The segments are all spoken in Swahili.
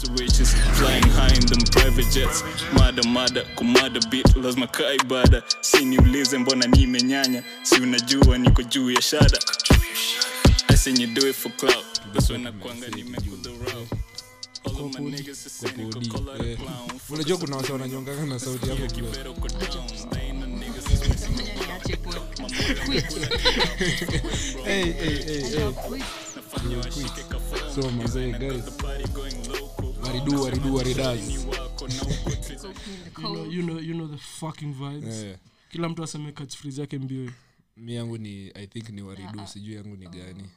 Switches flying high in them private jets. Mada mada kumada bit lazima kaa ibada si niulize mbona nimenyanya si unajua niko juu ya shada. I seen you do it for clout. That's when nakwanga nimekudharau All of my niggas is cynical, Kodi, call out a eh. clown unajua kuna wasa wananyonganga na sauti yako bro. Better go down, they ain't no niggas is missing Ngoja niache pod- quit. Hey, hey, hey, hey. Quit. Nafanya washike kafomu so mazee guys You know, you know, you know the fucking vibes. Kila mtu aseme catchphrase yake mbio. Mi yangu ni i think ni waridu sijui yangu ni gani.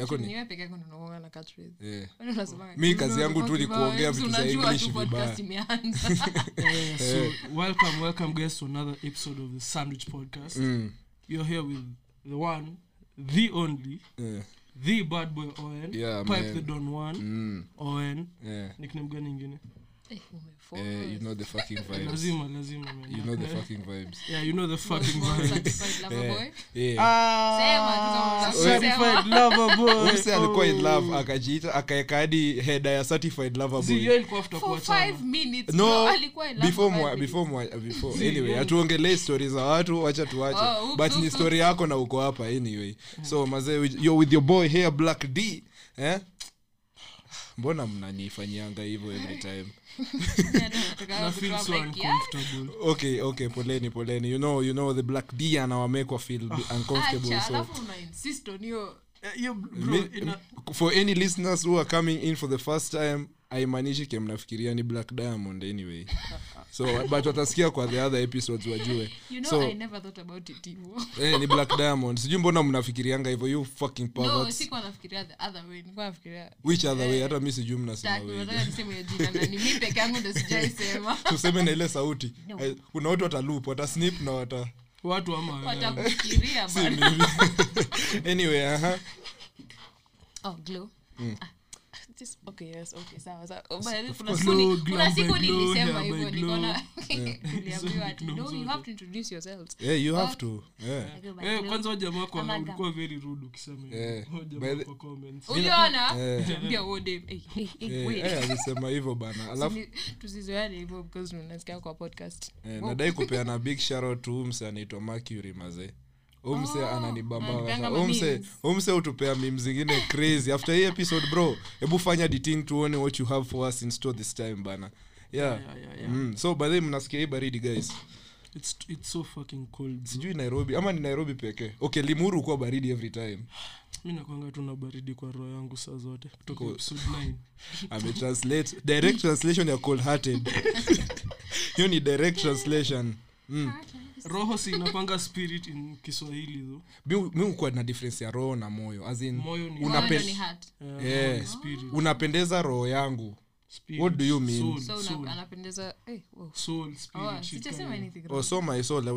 Yako ni? niwe peke yako ndo unakuanga na catchphrase. eh. Kwani unasemanga, Mi kazi yangu tu ni kuongea vitu za English vibaya. so welcome welcome guys to another episode of the sandwich podcast. Mm, you're here with the one the only the bad boy owen Yeah, pipe man. the don one mm, owen yeah. nickname gani ingine Eh, eh, you know the fucking vibes. Lazima lazima man. you know the fucking vibes. Yeah you know the fucking vibes. certified lover boy. Sema, kama unataka certified kusema. lover boy. Umse alikuwa in love akajiita akaeka hadi heda ya certified lover boy. no before mwa, before mwa, before. Anyway hatuongelee stori za watu wacha tuwache Oh, but ni stori yako na uko hapa anyway. So mazee you're with your boy here black d eh mbona mnanifanyianga hivyo every time? So okay okay poleni poleni. You know you know the black d anawamekwa feel uncomfortable Acha, so Eh, for any listeners who are coming in for the first time aimaanishi ke mnafikiria ni black diamond anyway. So but watasikia kwa the other episodes wajue. You know so i never thought about it eh, ni black diamond. Sijui mbona mnafikirianga hivyo you fucking no sikuwa nafikiria the other way nilikuwa nafikiria which other way? hata mi sijui mnasema wewe. na tuseme ile sauti. No. Eh, kuna watu watalup watasnip na wata watu ama bana. anyway aha. Oh glow Ah, just- okay, yes, okay, sawa, sawa. But kuna course. siku ni- Glow, kuna glow siku by glow, nilisema hivyo nikaona niliambiwa ati, no, you have to introduce yourselves. yeah, you have to yeah. I go by Eh, kwanza wa jamaa kwa ulikuwa very rude ukisema jamaa kwa comments. uliona Eh, alisema hivyo bana. Alafu tusizoeane hivyo because tunasikia kwa podcast. Eh, nadai kupeana big shout to umse anaitwa mercury maze umse Oh, ananibambaumse utupea mim zingine crazy. After hii episode bro hebu fanya editing tuone what you have for us in store this time bana. Yeah, Yeah, yeah, yeah. Mm. so by mnasikia hii baridi guys? It's, it's so fucking cold sijui nairobi ama ni nairobi pekee okay limuru kuwa baridi every time. Mi nakwanga tu na baridi kwa roho yangu saa zote. Kutoka episode 9 ametranslate. Direct translation ya cold hearted hiyo ni direct translation mm. roho si inapanga spirit in kiswahili tho mi ukuwa na difference ya roho na moyo as in moyo ni Unape- ni heart. yeah, Yeah. spirit. unapendeza roho yangu Spirit. What do you mean? Soul, so soul. anapendeza eh, wow. Soul, spirit, Oh, shit sijasema kama hiyo. anything oh, wrong. so my soul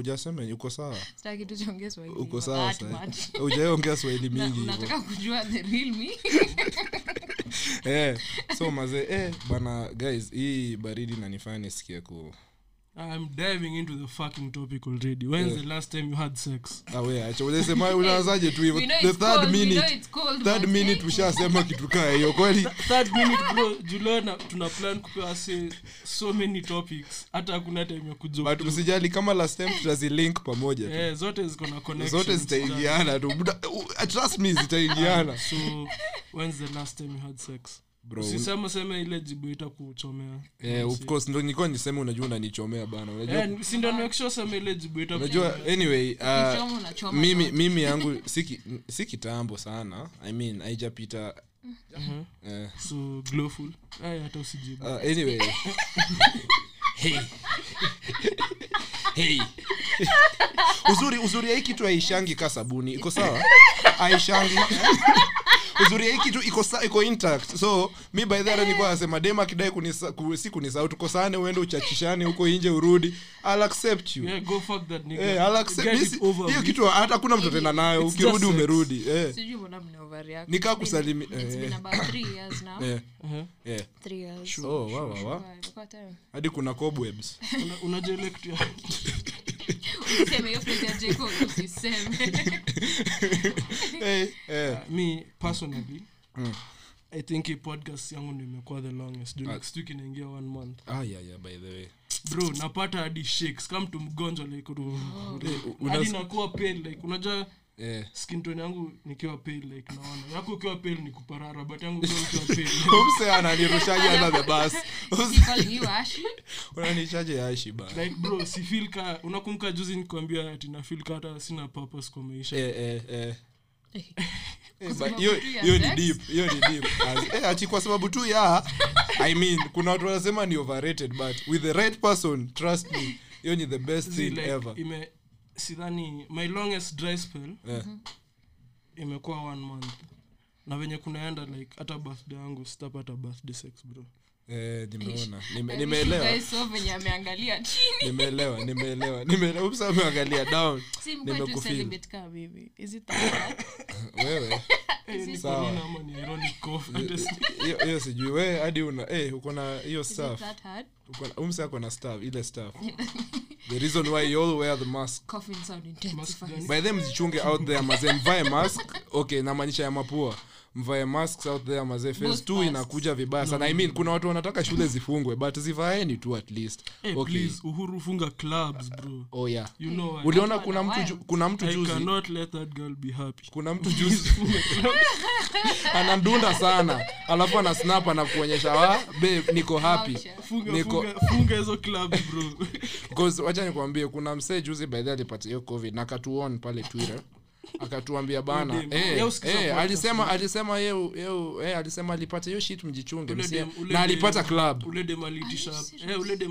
uko sawa Sitaki tu tuongee Swahili. uko But sawa that sa ujaongea swahili Na- mingi hivo unataka kujua the real me eh, so maze eh, bana guys hii baridi nanifanya nisikie ku I'm diving into the fucking topic already. When's Yeah. the last time you had sex? acha unasema unaanzaje tu hivyo We know the it's third cold, know minute it's cold, third minute ushasema kitu kaa hiyo kweli Third minute bro, Juliana, tuna plan kupewa say so many topics. Hata hakuna time ya kujoke but usijali kama last time tutazilink pamoja tu Eh, zote ziko na connection. zote zitaingiana tu trust me zitaingiana So, when's the last time you had sex? Bro Usisema sema ile jibu itakuchomea. eh, of course ndo nilikuwa niseme unajua unanichomea bana unajua Eh, si ndio nimekisha sema ile jibu unajua anyway uh, mimi mimi yangu si si kitambo sana i mean haijapita eh, So, glowful. Ay, hata usijibu. uh, anyway hey. Hey. uzuri uzuri ya hii kitu haishangi ka sabuni. Iko sawa? Aishangi uzuri ya hii kitu iko iko intact. So mi by the nilikuwa nasema dem akidai kunisa, si kunisahau tukosane uende uchachishane huko nje urudi. I'll accept you. Yeah, go fuck that nigga. Eh, I'll accept- Get mi it si- over hiyo kitu hata kuna mtu tena nayo It's ukirudi umerudi. Eh. Nikaa It's kusalimi- it's been about three years now. Three years. Wow, wow, wow. Wow, imekuwa time. hadi kuna cobwebs. Una- unajua usiseme. Eh, eh. me personally i think podcast yangu ndio imekuwa the longest. Juu Ah. next week inaingia one month. Ah, yeah, yeah, by the way. Bro napata hadi shakes. Kama mtu mgonjwa like nakuwa unajua eh. skin tone yangu nikiwa pale like naona. Yako ukiwa pale ni kuparara but yangu pia ukiwa pale. Umse ananirushaje under the bus? Unanishaje yashi ba like bro si feel ka unakumka juzi nikwambia ati na feel ka hata sina purpose kwa maisha? Eh, eh, eh. Eh, Eh, hiyo ni deep hiyo ni deep. Eh, ati kwa sababu tu ya i mean kuna watu wanasema ni overrated but with the right person trust me hiyo ni the best thing like, ever. ime sidhani my longest dry spell yeah. imekuwa one month. Na venye kunaenda like hata birthday yangu sitapata birthday sex bro Eh, nimeona. Nime- I wish nimeelewa. you guys saw venye ameangalia nimeelewa nimeelewa. Nimeelewa down. Hiyo sijui. We hadi una eh uko na hiyo umse ako na staff ile staff the reason why you all wear the mask. By them zichunge out there mazee mask. Okay namaanisha ya mapua mvae masks out there mazee phase 2 inakuja vibaya sana. I mean kuna watu wanataka shule zifungwe but zivaeni tu at least. Hey, okay. please uhuru funga clubs bro. Oh yeah. You know uliona kuna mtu ju, kuna mtu I cannot let that girl be happy. Kuna mtu juzi anandunda sana. Alafu ana snap anakuonyesha wa babe niko happy. Funga Niko- funga hizo clubs bro. Because wacha nikwambie kuna msee juzi by the hiyo covid na akatuon pale twitter akatuambia bana eh, eh, alisema alisema yeu, yeu, eh, alisema alipata hiyo shit mjichunge na alipata club. ule dem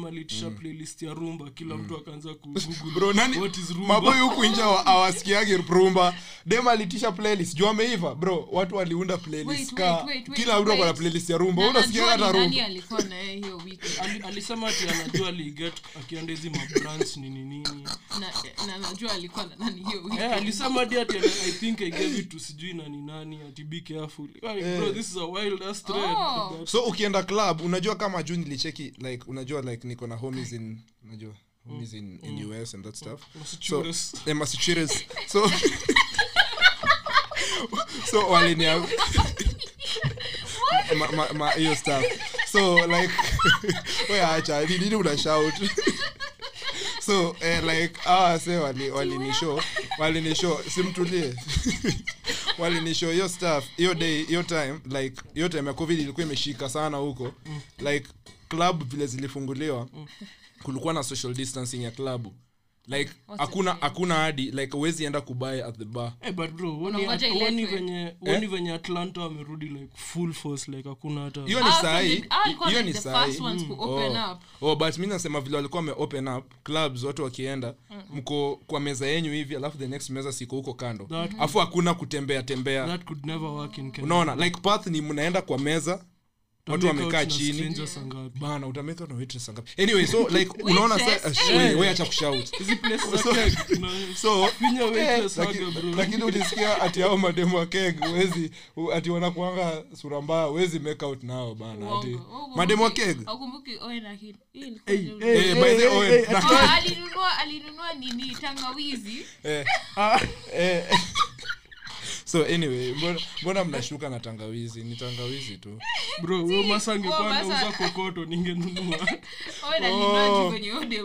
aliitisha eh, playlist ya rumba. Kila mtu akaanza maboy huku nje awasikiage rumba. Dem alitisha playlist. Juu ameiva. Bro watu waliunda playlist Wait, ka wait, wait, wait, kila mtu akona playlist ya rumba. Unasikia hata rumba? alisema ati anajua aliget akienda hizi mabrands nini nini. Na- na najua alikuwa na nani hiyo Eh, weekend. alisema hadi ati i think i gave it to sijui nani nani ati be careful. Like, bro this is a wild ass thread. Oh. But- so ukienda club unajua kama juu nilicheki like unajua like niko na homies in unajua homies in, in us and that stuff. So eh, Massachusetts. so so walinia ma- ma- ma- hiyo stuff. So like we acha nini una shout so eh, like awa se wali walinishow walinishow simtulie. Walinisho hiyo staff hiyo day hiyo time like hiyo time ya covid ilikuwa imeshika sana huko. Like club vile zilifunguliwa kulikuwa na social distancing ya klabu like hakuna hakuna hadi like uwezi enda kubuy at the bar. Hey, but bro iletwe. venye huoni venye atlanta wamerudi like full force like hakuna hata hiyo ni Ah, sahi. the- ah, hiyo ni sahi. first ones to open oh. oh but mi nasema vile walikuwa wame open up clubs watu wakienda mko kwa meza yenyu hivi alafu the next meza siko huko kando. Afu alafu hakuna kutembea tembea. that could never work in Kenya. unaona like path ni mnaenda kwa meza watu wamekaa chini. bana utameka na waitress angapi anyway so like unaona sa- Waitress? Eh. acha kushout. So lakini ulisikia ati hao mademu wa keg wezi ati wanakuanga sura mbaya wezi make out nao bana ati mademu wa keg? alinunua nini? Tangawizi so anyway mbona, mbona mnashuka na tangawizi? Ni tangawizi tu. Bro huyo masa angekuwa kokoto ningenunua. Oh.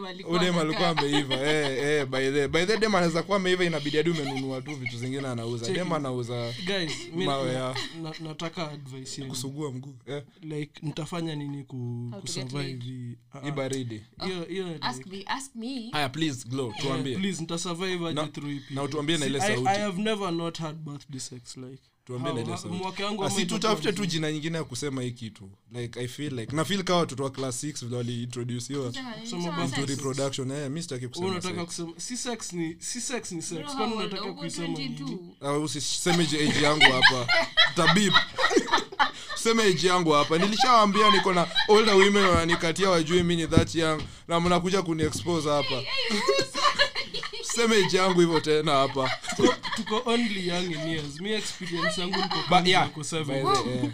alikuwa udem alikuwa ameiva. Eh, eh, by the by the dem anaweza kuwa ameiva inabidi hadi umenunua tu vitu zingine anauza. Dem anauza guys mi Mawe ya- na, nataka advice yenu. kusugua mguu eh, like nitafanya nini ku, How to get kusurvive hii- ah, hii ah, baridi hiyo hiyo ask me ask me. Haya please glow tuambie. please nitasurvive aje Na- through hii na period. utuambie na ile See, I- sauti. I have never not had birthday sex like tuambie na ile Ha- sauti mwaka yangu asi ama itakuwa tutafute tu jina nyingine ya kusema hii kitu like i feel like na feel kawa watoto wa class 6 vile waliintroduciwa Sema nini? Sema Sema basi. to sex. reproduction eh mi sitaki kusema unataka kusema si sex ni si sex ni sex kwani unataka Uko nini au usiseme je age yangu hapa tabib seme age yangu hapa nilishawambia niko na older women wananikatia wajui mi ni that young na mnakuja kuniexpose hapa seme age hivyo tena hapa. Tuko- only young in years. Mi experience yangu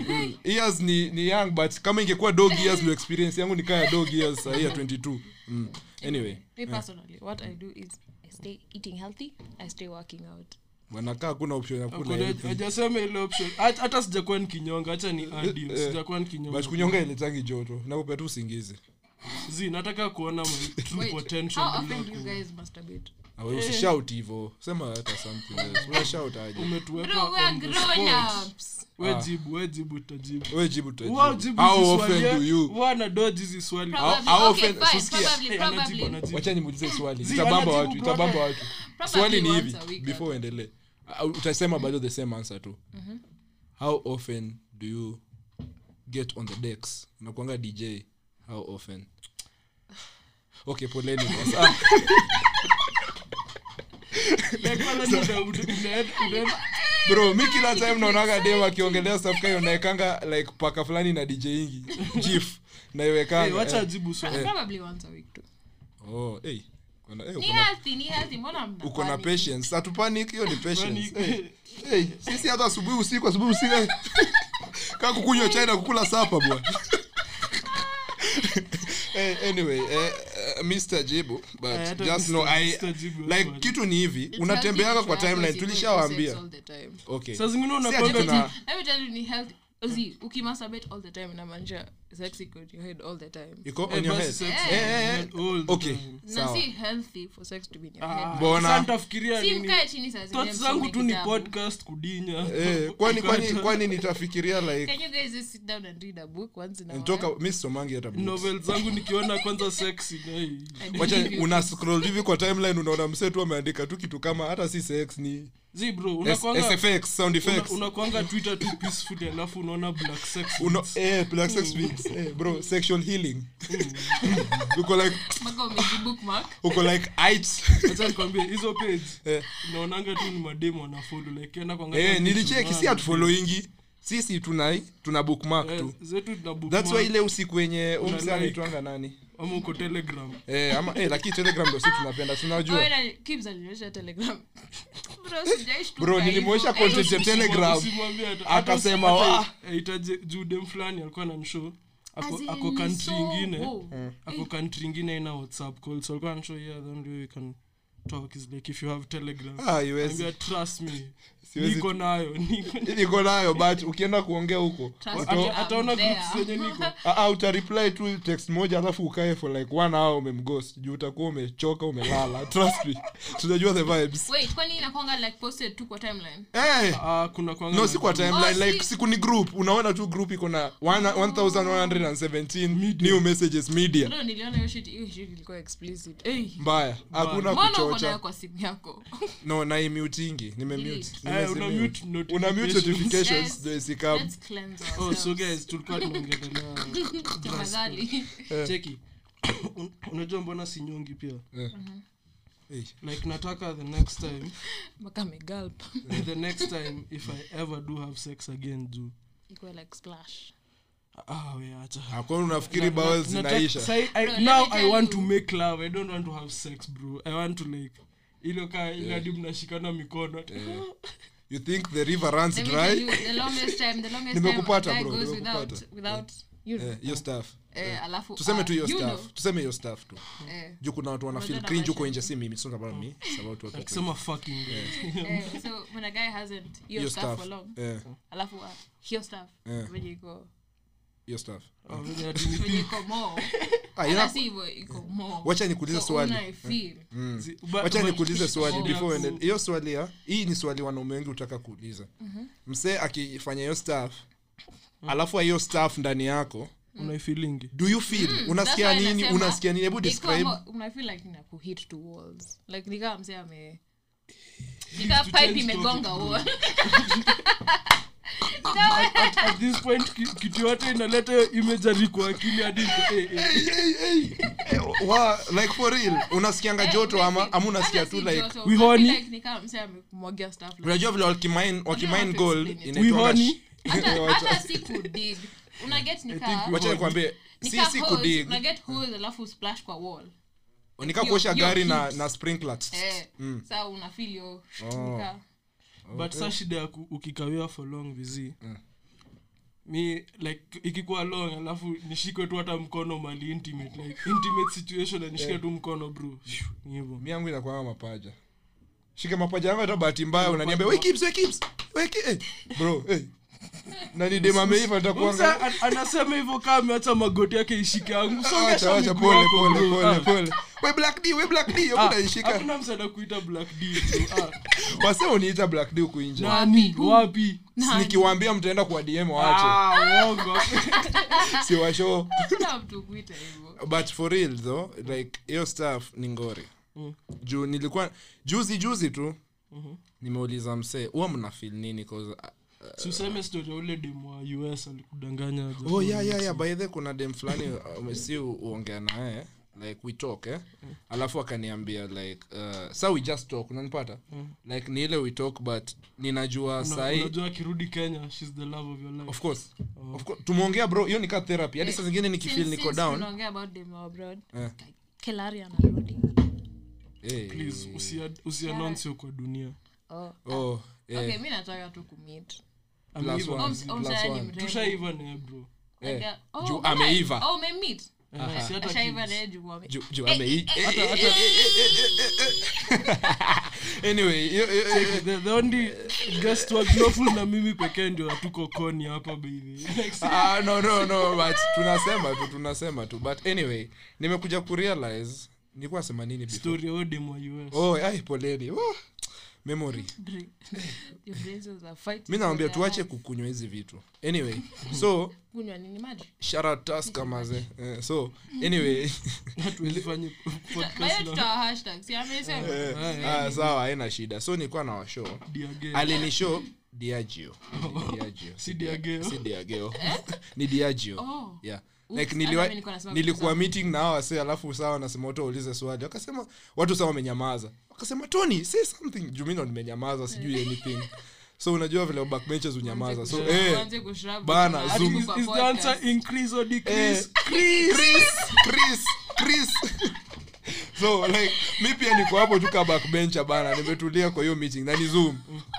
eh, years ni, ni young but kama ingekuwa dog years ndio experience yangu ni kaya dog years sahii ya 22 mm. anyway me personally what i do is i stay eating healthy i stay working out. Wanakaa hakuna option ya Hakuna- hajasema ile option. Hata- sijakuwa nikinyonga hacha ni adio Eh, sijakuwa but nikinyonga kunyonga iletangi joto. Nakupea tu usingizi. Zi nataka kuona my true potential Awe, usishout hivo. Sema hata something else. Unashout aje? Umetuweka Bro, we are on the spot. we jibu we jibu utajibu we jibu tutajibu. How often do you? wao anadoji hizi swali. How often- fine, susikia. probably, Eh, anajibu, probably. anajibu. wacha nimuulize swali. Itabamba watu itabamba watu. Swali ni hivi before uendelee. Uh, utasema bado the same answer tu. How often do you get on the decks? Unakuanga dj how often? Okay poleni boss. Ah, Like, wala ni una- una- una- una- bro mi kila time naonaga dem akiongelea safka naekanga like paka fulani na dj ingi jif naiwekanga wacha eh. ajibu swali. Probably once a week too. oh, hey. Kuna- eh, Ni uko na- patience. Hatupanic hiyo ni patience. Hey. Hey, sisi hata asubuhi usiku asubuhi usiku kaa kukunywa chai na kukula sapa bwa Eh, anyway eh, eh, mr jibu but yeah, just know I, like sorry. kitu ni hivi unatembeaga kwa timeline tulishawaambia. okay. Saa zingine all the time inamaanisha sex iko your head all the time. iko on your head sex in your head all the okay time. na si healthy for sex to be in your Ah, head. Nitafikiria si mkae chini saa zingine Thoughts zangu tu ni podcast kudinya eh, kwani kwani kwani nitafikiria like Can you guys just sit down and read a book once in a ntoka while? mi somangi hata books. novel zangu nikiona kwanza sexy hey. Wacha una scroll hivi kwa timeline unaona msee tu ameandika tu kitu kama hata si sex ni unakwanga SFX sound una- effects. unakwanga twitter tu peaceful alafu unaona black sex Uno, eh, black sex beats. Eh, bro sexual healing. Uko like uko like eight acha nikwambie hizo page eh, naonanga tu ni mademo wanafollow like kienda kuangalia eh, nilicheki si unaona sisi tunai tuna bookmark Eh, tu. zetu tuna bookmark. thats why ile usiku wenye like. anaitwanga nani ama uko telegram. Eh, ama eh, lakini telegram ndio sisi tunapenda tunajua. Na- Kibz alinionyesha Telegram. Bro, sijaishi bro nilimwonyesha Eh, content ya telegram. Akasema, hata- "Wah." itaje juu fulani alikuwa nanishow ako ako country so- ingine. oh. ako country ingine ina whatsapp call so alikuwa nanishow yeah then you can talk. Is like if you have telegram. Ah. Trust me niko nayo niko nayo. But ukienda kuongea huko ataona groups zenye niko. Ah, ah, utareply tu text moja alafu ukae for like one hour umemghost. Juu utakuwa umechoka umelala. Trust me. Tunajua the vibes. Wait, kwani inakwanga like posted tu kwa timeline? Eh! Ah, kuna kwanga no si kwa timeline Oh, like siku ni group. Unaona tu group iko na 1117 new messages media. Bro, niliona hiyo shit hiyo shit ilikuwa explicit. Eh, mbaya. Hakuna mbona uko nayo kuchocha kwa simu yako? No naimutingi nimemute. Eh, una mute notifications. ndio isikam Let's cleanse oh so guys tulikuwa tunaongelea Tafadhali. cheki unajua mbona sinyongi pia? Eh, like nataka the next time the next time if i ever do have sex again do. Like splash. ah hakuna unafikiri zinaisha? now i want to make love. I don't want to have sex bro. I want to like ile ka mnashikana mikono you think the river runs Let me tell you, dry the longest time, the longest time Nimekupata, guy bro, goes nimekupata. without- without, you. know, Eh, hiyo stuff eh, alafu, tuseme ah, tu hiyo you stuff know, tuseme hiyo stuff tu. Eh, juu kuna watu wana Unajua cringe huko nje si mimi it's not about me it's about watu wako akisema fucking eh, so when a guy hasn't your stuff stuff for long eh. Alafu uh, hiyo stuff venye iko hiyo stuff. Ah, wacha nikuulize So swali. unaifeel. zi- but- wacha but- nikuulize swali Oh. before hiyo swali ya hii ni swali wanaume wengi utaka kuuliza. Msee akifanya hiyo staff alafu hiyo staff ndani yako unaifeelingi do you feel? That's unasikia nini? unasikia nini? Hebu describe. unafeel like nina kuhit walls like nikaa msee ame nikaa to pipe imegonga wall at, at this point ki- kitu yote inaleta hiyo kwa akili hadi niko, eh, eh. wa like for real unasikianga joto ama ama unasikia tu like unajua vile gold kudig unaget nikaa wacha nikwambie si si kudig alafu splash kwa wall nika kuosha gari na na sprinkler eh, saa unafeel yo nika. But sa shida ya ukikawiwa for long vizi mi like ikikuwa long alafu nishikwe tu hata mkono mali intimate like intimate situation na nishike tu mkono bro. Hivyo. Mi yangu inakwanga mapaja. Shike mapaja yangu hata bahati mbaya unaniambia we keeps we keeps we keeps eh, bro eh na ni dem ameiva Msa, anasema hivyo kaa ameacha magoti yake ishike yangu. Songesha pole pole pole pole. We black d we black d naishika hakuna msa anakuita black D. Ah. wase uniita black d huku nje. Nani? Wapi? Nikiwaambia mtaenda kwa dm waache. Ah, uongo. si washow Hakuna mtu kuita hivyo. But for real though like hiyo stuff ni ngori. Juu nilikuwa juzi juzi tu nimeuliza msee huwa mnafil nini 'Cause, Si useme story ya ule dem wa us alikudanganya oh yeah yeah yeah. By kuna dem fulani uh, si uongea naye like we talk eh? Alafu akaniambia like uh, sa we just talk unanipata? Like ni ile we talk but ninajua Una- sahi akirudi kenya shes the love of your life. Of course. Of course. Tumeongea bro hiyo nikaa therapy. Hadi saa zingine nikifil niko down. abroad Eh. kelari anarudi. Eh, please usia- usiannounce hiyo kwa dunia. Oh. oh eh, okay mi nataka tu kumit Bro? Juu ameiva. guest wa glowful na mimi pekee ndio hatuko koni hapa baby. Ah, no no no but tunasema tu tunasema tu. But anyway nimekuja kurealize nilikuwa sema nini oh poleni. Oh, memory. Mi nawambia tuache kukunywa hizi vitu. Anyway so lives. kunywa nini maji? sharataska maze. eh, so anyway. Eh, ah, sawa haina shida. So nilikuwa na washo alinisho diagio Si Diageo. ni diagio Oh. yeah like niliwa, nilikuwa meeting na hawa wase alafu sawa wanasema watu waulize swali. Wakasema watu saa wamenyamaza. Wakasema tony say something. Jumino nimenyamaza sijui anything. So unajua vile backbenches unyamaza so eh, Bana, zoom. Is, is the answer increase or eh, decrease Chris, Chris, Chris. so like mi pia niko hapo tu ka backbencher bana nimetulia kwa hiyo meeting na ni zoom.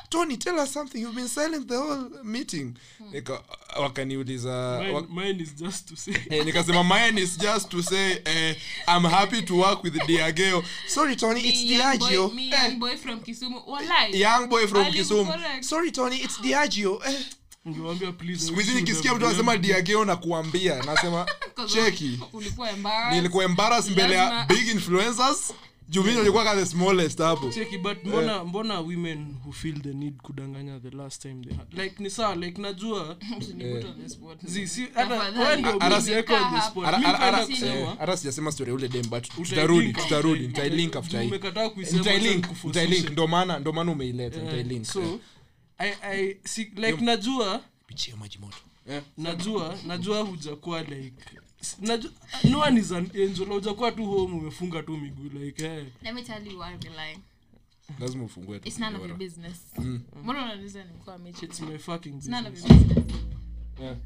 Tony tell us something you've been silent the whole meeting. Nika, wakaniuliza wak- mine is just to say. Eh, nikasema mine is just to say eh, i'm happy to work with diageo sorry tony it's young boy- diageo me, eh, young boy from Kisumu. Walai. young boy from kisumu. sorry tony it's diageo. Eh. Siku hizi nikisikia mtu anasema diageo na kuambia nasema cheki. nilikuwa embaras mbele ya big influencers. Juu mimi ka the smallest hapo. Cheki but mbona mbona women who feel the need kudanganya the last time they had like ni sawa like najua. Usiniput on the spot. zi si hata Tafadhali. wewe ndio Ara- umeziweka on the Ara- spot Ara- Mimi ara- napenda ara- kusema, hata sijasema story ule dem but tutarudi tutarudi nitailink after hii. nitailink nitailink. Nikufusishe. maana ndo maana umeileta nitailink. so I, I, si, like najua pichia maji moto eh. najua najua hujakuwa like najua, no one is an angel hujakuwa tu home umefunga tu miguu like eh. Let me tell you why I'm lying. lazima ufungue It's none of your business. Mbona unaniuliza nilikuwa mechi? it's my fucking It's none of your business. Eh,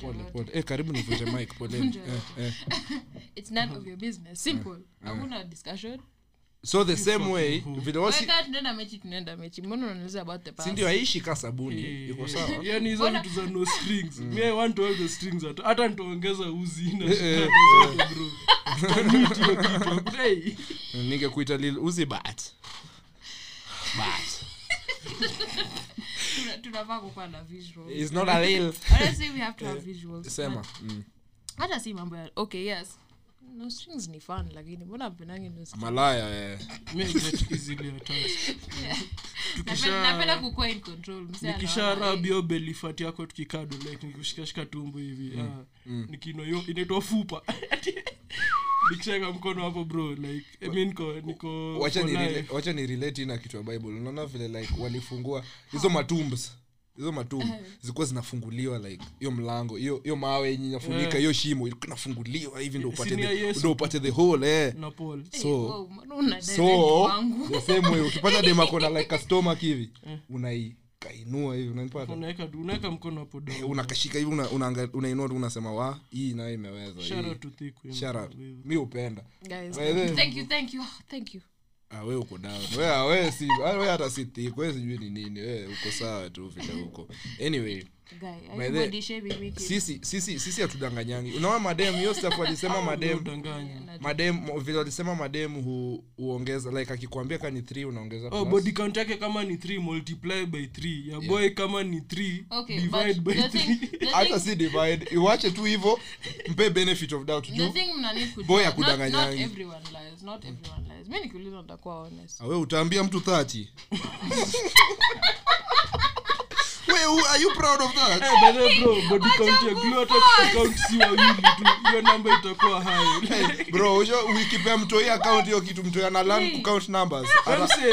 pole, pole. Eh, karibu nivunje mic poleni eh, eh. It's none of your business. Simple. Hakuna discussion. So the same way sindio wasi Weka tunaenda mechi tunaenda mechi. Mbona unaniuliza about the past? si ndio aishi ka sabuni. Iko sawa? yani hizo vitu za no strings. I want the strings hata nitaongeza Eh, eh, ningekuita lil uzi bat bat tunafaa kukuwa na visuals. is not a lil. Honestly, we have to have visuals. sema. Mm. hata si mambo ya okay yes no strings ni fun lakini mbona mpendangi no strings? malaya eh. Me I get easily attached. Napenda- napenda in control Msee nikisha anaona, rub hiyo belly fat yako tukikado like nikikushikashika tumbo hivi ah, nikino hiyo inaitwa fupa nikishaweka mkono hapo bro like I mean, niko niko wacha for ni life. relate- wacha ni relate hii na kitu ya bible unaona vile like walifungua hizo matumbs hizo matumbu zilikuwa zinafunguliwa like hiyo mlango hiyo hiyo mawe yenye inafunika Eh. hiyo shimo ilikuwa inafunguliwa hivi ndo upate the, ndo upate the whole eh. "Hey, so so the same way ukipata demakona like customer stomach unai unaikainua hivi unanipata unaweka tu unaweka mkono hapo Eh, unakashika hivi una- unainua tu unasema wa hii nayo imeweza shout out to Thick Women. Shout out. Wewe. upenda Guys, thank you thank you thank you we uko down. We, hata we sijui ni nini. We uko sawa tu vile huko anyway Sisi sisi sisi hatudanganyangi. Unaona mademu hiyo staff walisema mademu mademu vile walisema mademu hu, huongeza like akikwambia ka ni 3 unaongeza oh, body count yake kama ni 3 multiply by 3 ya boy kama ni th Okay, divide by the 3 thing- the hata si divide. Iwache tu hivyo mpe benefit of doubt juu. thing mna need kujua, Boy not- hakudanganyangi. not everyone lies, not everyone lies. Mi nikiuliza nitakuwa honest. awe utaambia mtu 30 we are you proud of that? Eh, by the way, bro body count ya glue hata count si wawili tu hiyo namba itakuwa high. Hey, bro ujo ukipea mtoi account hiyo kitu mtoi analan Hey. kucount numbers.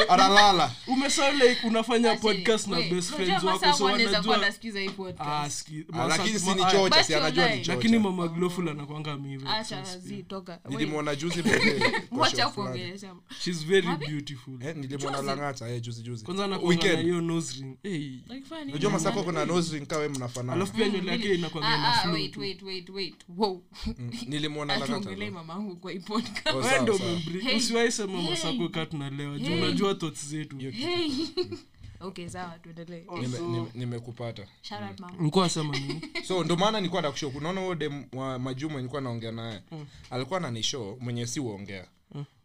Analala umesound like unafanya podcast na best friends wako so wanajua hii. Ah, Ah, lakini si ni chocha si anajua ni lying. lakini mama glowful anakwanga mive Acha, zi, nilimwona juzi bebe, wacha kuongelesha. shes very beautiful. Eh, nilimwona langata eh, juzi juzi. Kwanza anakwanga na hiyo nose ring. Hey. Unajua masako kuna nose ring kawe mnafanana. Alafu pia nywele yake Really? inakwanga Ah, ah, flow wait, tu. wait, wait, wait. Wow. Mm, nilimwona Atuongelei langata mamangu kwa podcast. Oh, sema masako tunalewa juu unajua zetu. Okay, sawa, tuendelee. Nimekupata. Nini? So ndo maana nilikuwa nakushow unaona huyo dem wa majuma nilikuwa naongea naye? Alikuwa nanisho mwenye si uongea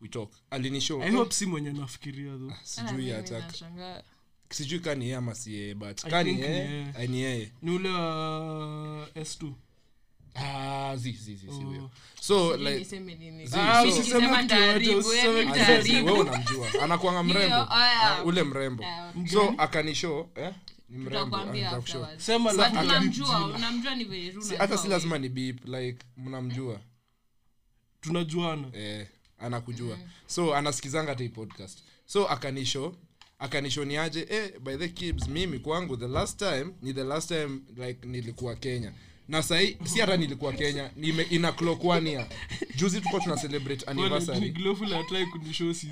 we talk. Alinishow i hope si mwenye nafikiria sijui. Sijui kani yeye ama si yeye but I kani think ni yeye yeye. ni yeye ni ule wa s2 ah zi zi zi si huyo Oh. so like niseme nini. Zi, Ah, so- usiseme Nikisema kitu yoyote, nitaharibu, usiseme yaani kitu Azizi, nitaharibu. wewe unamjua anakuanga mrembo oh. Ah, ule mrembo so akanishow eh ni mrembo Tutakwambia ah, nitakushow. afterwards. sema But alafu unamjua unamjua ni venye tu Si- hata si wewe. lazima ni beep like mnamjua tunajuana eh, anakujua so anasikizanga hata hii podcast so akanisho akanisho ni eh, by the kids mimi kwangu the last time ni the last time like nilikuwa kenya. Na sahii si hata nilikuwa kenya nime, ina clock one year juzi tuko tuna celebrate anniversary.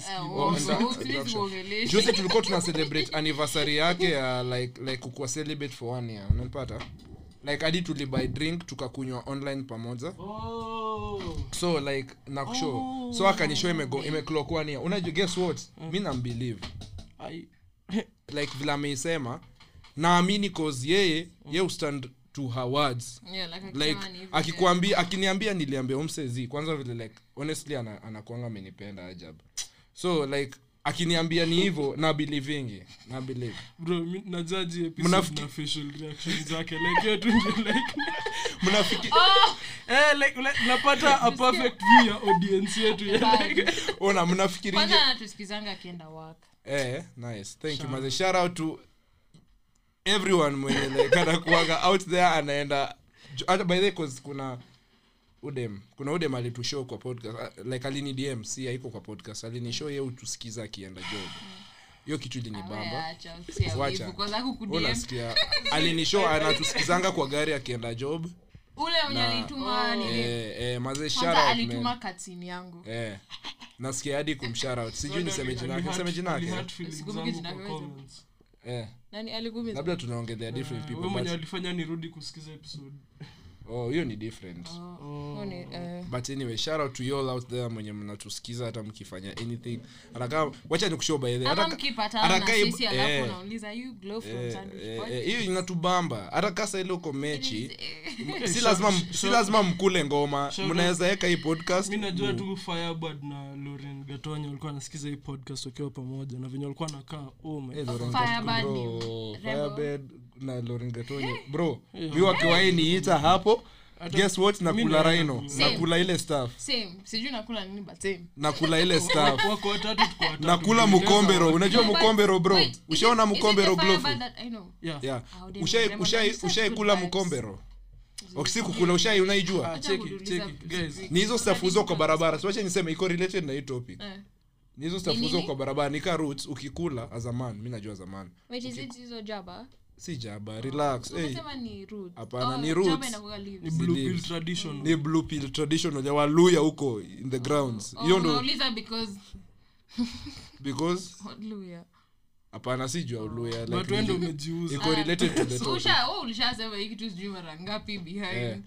Eh, Oh, oh, juzi tulikuwa tuna celebrate anniversary yake ya like like kukuwa celibate for one year unanipata like hadi tulibuy drink tukakunywa online pamoja. Oh. so like nakushow so akanishow imego imeclock one year unajua guess what? Mi nambelieve I, like vile ameisema naamini cause yeye ye ustand to her words. Yeah, like like akikuambia ni akiniambia niliambia umsezi kwanza vile like honestly ana, anakuanga amenipenda ajab so like akiniambia ni hivyo na believingi na believe. Bro na judge episode Mnafiki- na facial reaction zake. Like yetu like mnafiki eh like, like napata a perfect view ya audience yetu ya like ona mnafikirije kwanza anatusikizanga akienda work eh nice. Thank you maze shout out to everyone mwenye like anakuaga out there anaenda. Hata by the 'cause kuna udem kuna udem alitushow kwa podcast. Like alini dm si haiko kwa podcast. Alinishow ye utusikiza akienda job. Hiyo kitu ilinibamba alinishow anatusikizanga kwa gari akienda job ule mwenye alituma nini? Eh, eh, alituma yangu. Eh nasikia hadi sijui niseme niseme labda tunaongelea different people mwenye alifanya nirudi kusikiza episode oh hiyo ni different. Oh, ni, eh, but anyway shout out to you all out there mwenye mnatusikiza hata mkifanya anything. Ataka wacha nikushow by the way. ama na sisi alafu eh, you glow from eh, sandwich eh, eh, hiyo inatubamba. Hata kasa ile uko mechi Eh, si lazima si lazima mkule ngoma. Mnaweza weka hii podcast. Mimi najua tu firebird na loren gatonya walikuwa wanasikiza hii podcast wakiwa pamoja na venye walikuwa nakaa oh my Eh, Firebird. Firebird na loringetoni bro mi wakiwahi niita hapo. Guess what? nakula raino nakula ile staff nakula ile staff nakula mukombero unajua mukombero bro ushaona mukombero is it the mkombero Firebird glofu that I know? yeah. yeah. How did ushai kukula unaijua? Ah, ni hizo stafuzo kwa barabara. Siwache niseme iko related na hii topic. Eh. ni hizo staff Ni uzo nini? kwa barabara. Nika roots ukikula azaman mi najua azaman Wait, is it hizo jaba? Si jaba relaxhapana hey. Ni Oh, blue pill leaves. tradition. Ni blue pill traditional ya waluya huko in the grounds. Oh, hiyo ndo because because? Hapana si juu ya uluya but like, wende ni- umejiuza. Iko related to the topic. ulishasema hii kitu sijui mara ngapi behind Eh.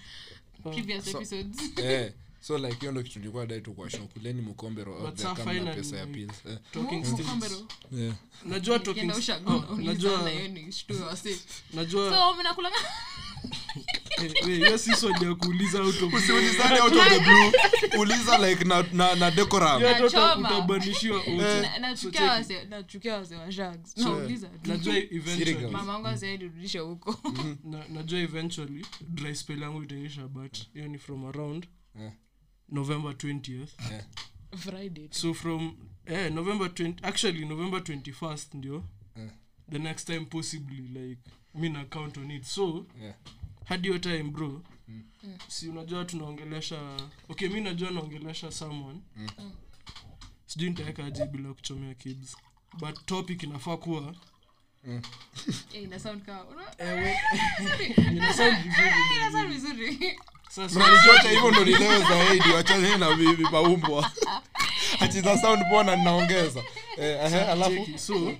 previous So- episodes. Eh so like hiyo ndo kitu nilikuwa dai tu kwa show kuleni mkombero out there kama na pesa ya pills eh. talking Mu- stage. Mkombero. yeah. najua talking Ukienda ushago, unauliza najua na hiyo ni shtue wasi. najua So, mnakulanga- eh, hiyo si swali ya kuuliza out of usiulizane out of the blue uliza like na, na, na decorum Hiyo hata uta- Nachoma. utabanishiwa uti. Na- nachukia check. wase- nachukia wase wa shags. Nauliza tu. najua eventually mama wangu asaidurudishe huko na, najua eventually dry spell yangu itaisha but hiyo ni from around Eh. November 20th yeah. friday too. so from eh, november 20 actually november 21st ndio. Yeah. the next time possibly like mi na count on it. So Yeah. hadi hiyo time bro. Si unajua tunaongelesha okay mi najua naongelesha someone. Sijui nitaweka aje bila kuchomea kibs. But topic inafaa kuwa Eh, ina sound kama- una- ewe ina sound vizuri Mnanichocha hivyo ndo nileo zaidi. Wachane na bibi maumbwa achiza sound pona ninaongeza? Eh, ehe, alafu so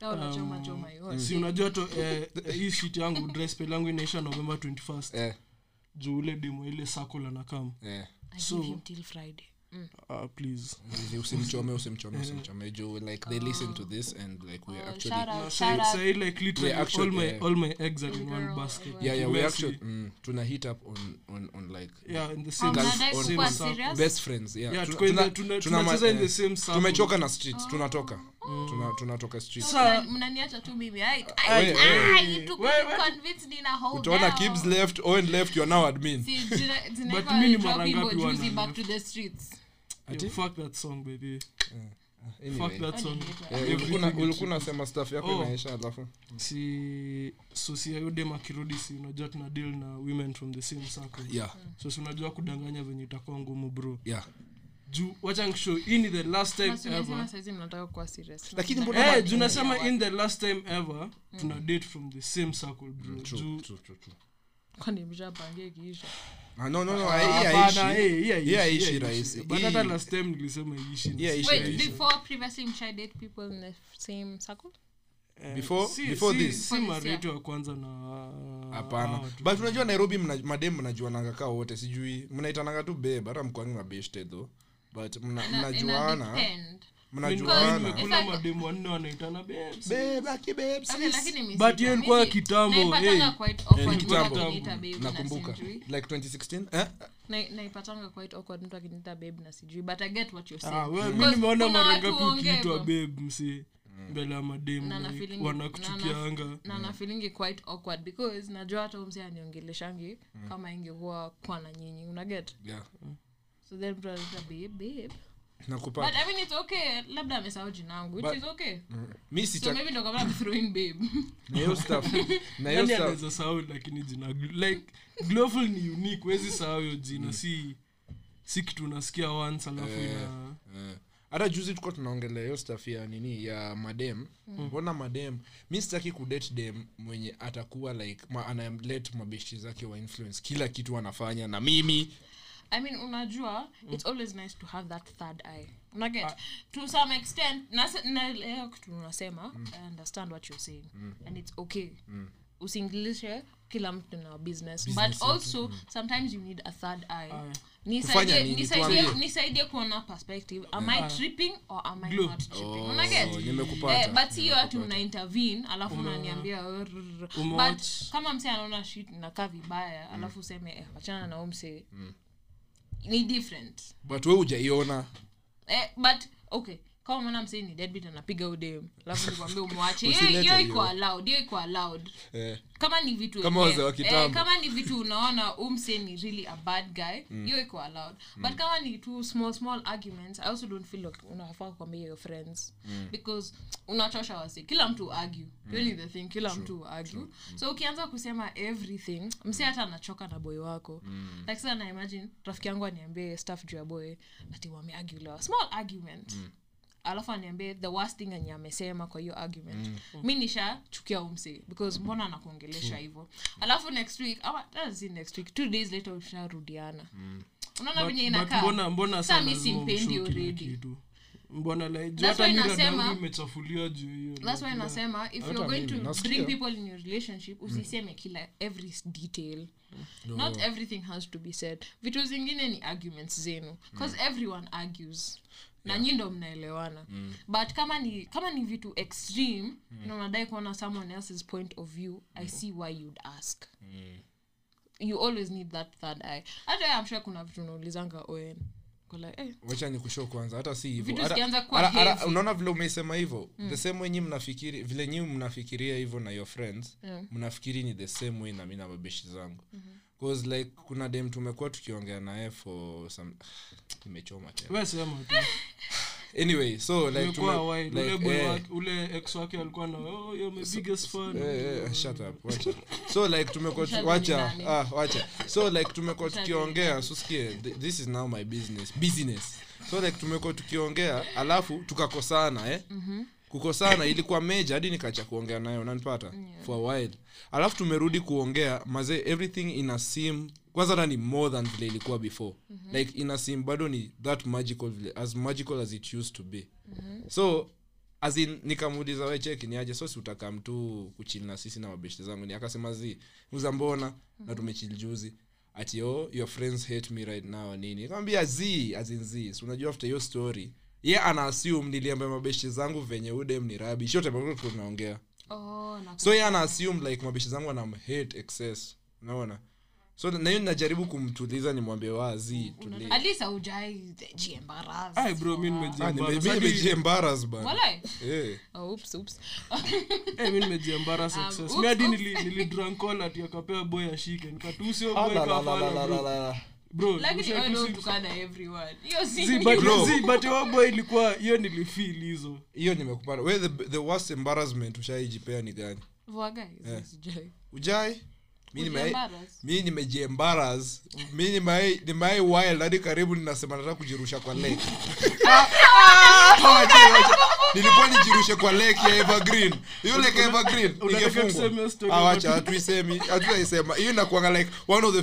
Kama unachoma choma si unajua to eh, hii shit yangu yangu inaisha november 21st eh, juu ule demo ile circle anakam eh. So- Mm. uh, please. Usimchome usimchome usimchome. Juu like they listen to this and like we Oh, actually shout out, shout out. say like literally actually- all my yeah. all my eggs are in one basket. yeah. Yeah we actually mm, tuna hit up on on on like yeah in the Oh, same Girls mnadai on- on- best friends yeah, yeah Tuna- tuko in the- tuna- tuna- tuna tunacheza in the eh, same circle. tumechoka na streets tunatoka. Tuna- tunatoka streets. Sa- Mna- tu mimi utaona kibs left owen left you're now admin. But mi ni mara ngapi wana back to the streets. Yo, fuck that song baby. Anyway. fuck that song. Anyway. Everything ulikuwa- unasema stuff yako Oh. inaisha alafu? Si so si ayodem akirudi si unajua tuna deal na women from the same circle. Yeah. So si unajua kudanganya venye itakuwa ngumu bro. Yeah. Juu hii ni the last time mbona- Eh, nasema in the last time ever tuna date from the same circle bro. True juu true true true kwani mshapangia ikiisha. But last time nilisema iishi Hii haishi wait rahisi. before previously msha date people in the same circle Before- before this? si mareto ya kwanza na hapana hawa tu. but unajua nairobi mna, madem mnajuananga kaa wote sijui mnaitananga tu beb hata mkwangi mabeshte tho but mna- Ina- ina mnajuana depend. Mnajuana mademu wanne wanaitana But hiyo ilikuwa kitambo, nakumbuka. like 2016 eh? Na- quite awkward mtu akiniita babe na sijui. But i get what you're Ah, mi nimeona mara ngapi ukiitwa babe msi mbele ya mademu Na na wanakuchukianga. na na feelingi quite awkward. Because najua hata umse aniongeleshangi kama ingekuwa kwa nyinyi. Unaget yeah. So then mtu anaita babe babe but i mean it's okay. Labda amesahau jina yangu which But- is okay. Mi so sicha maybe ndo kama I'm throwing babe. Na hiyo stuff. Na hiyo nani stuff. anaweza sahau lakini jina Gl- like glowful ni unique wezi sahau hiyo jina. Si si kitu unasikia once alafu Eh. ina Eh. hata juzi tukuwa tunaongelea hiyo staff ya nini ya madem. Mbona madem? Mi sitaki kudate dem mwenye atakuwa like ma, analet mabeshi zake wa influence. Kila kitu anafanya na mimi i mean unajua it's always nice to have that third eye. Unaget to some extent naelewa kitu unasema i understand what you're saying. And it's okay. Usiingilishe kila mtu na business, but also sometimes you need a third eye. Uh, nisaidie kuona perspective. Am i tripping or am i Glue. not tripping? Oh, unaget. Eh, but hiyo ati una intervene alafu unaniambia "Oh, but kama mse anaona shit nakaa vibaya alafu useme eh, wachana na umse ni different. But we ujaiona eh, but okay kama mwana msee ni deadbeat anapiga udem alafu nikwambia umwache. Hiyo Usilete hiyo. iko allowed hiyo iko allowed. Eh, kama ni vitu Kama kitambo. kama ni vitu unaona umse ni really a bad guy hiyo iko allowed. But kama ni two small small arguments i also don't feel like unafaa kuambia your friends. Because unachosha wasi. Kila mtu argue. Mm. really the thing. Kila mtu argue. So ukianza kusema everything mse hata anachoka na boy wako. Like sasa na imagine rafiki yangu aniambie stuff juu ya boy ati wameargue small argument alafu aniambie the worst thing enye amesema kwa hiyo argument. Mi nishachukia umsi because mbona anakuongelesha hivyo? Alafu next week ama si next week two days later usharudiana unaona venye but inakaa? mbona mbona Saa saa mi simpendi kitu. Mbona like juu That's hata why mi rada nasema- yangu imechafuliwa juu hiyo nasema if you're going to nasikia. bring people in your relationship usiseme kila every detail. No. not everything has to be said. Vitu zingine ni arguments zenu because everyone argues na nyi ndo mnaelewana. But kama ni kama ni vitu extreme na unadai kuona someone else's point of view i see why you'd ask. You always need that third eye. Hata i'm sure kuna vitu unaulizanga on eh, wacha ni kushow kwanza hata si unaona vile umesema hivyo? The same way nyi mnafikiri vile nyi mnafikiria hivo na your friends mm. mnafikiri ni the same way na mi na mabeshi zangu cause like kuna dem tumekuwa tukiongea naye for some imechoma tena. Anyway so like, tume, like eh, ule ex wake alikuwa na oh, you're my biggest fan. Eh, eh, shut up, wacha. so like tumekuwa wacha ah, wacha. So like tumekuwa tukiongea susikie this is now my business business. So like tumekuwa tukiongea alafu tukakosana eh kukosana ilikuwa meja hadi nikacha kuongea nayo unanipata? For a while. Alafu tumerudi kuongea maze everything ina sim kwanza hata ni more than vile ilikuwa before. Like ina sim bado ni that magical vile as magical as it used to be. So as in nikamuuliza we cheki ni aje? So si utakaa mtu kuchili na sisi na mabeshte zangu. Ni akasema zi uza mbona? Na tumechili juzi. Ati oh, your friends hate me right now nini? Kawambia z as in z so unajua after hiyo story ye ana assume niliambia mabeshi zangu venye udem ni rabi shote tunaongea. Oh, na so ye ana assume like mabeshi zangu anam hate excess. Unaona? So nayo hiyo najaribu kumtuliza nimwambie wazi mi Ah, Eh. oh, Um, excess. oops, mi hadi oops. nili nilidrankola ati akapea boy ashike. Nikatusio Ah, boy la, la, la, kafala la, la, bro la. bro lakini usha- wewe ndio tusi- utukana everyone. Hiyo si Zi, but- Bro. zi, but yo boy ilikuwa hiyo nilifil hizo. Hiyo nimekupata. The, the worst embarrassment ushaijipea ni gani? Ujai? Mi nimejiembaras mi nimai wild hadi karibu ninasema nataka kujirusha kwa lake. Wacha, wacha. nilikuwa nijirushe kwa lake ya evergreen. Hiyo lake ya evergreen ingefungwa. story Ah, hatuisemi. Hatutaisema hiyo inakuanga like one of the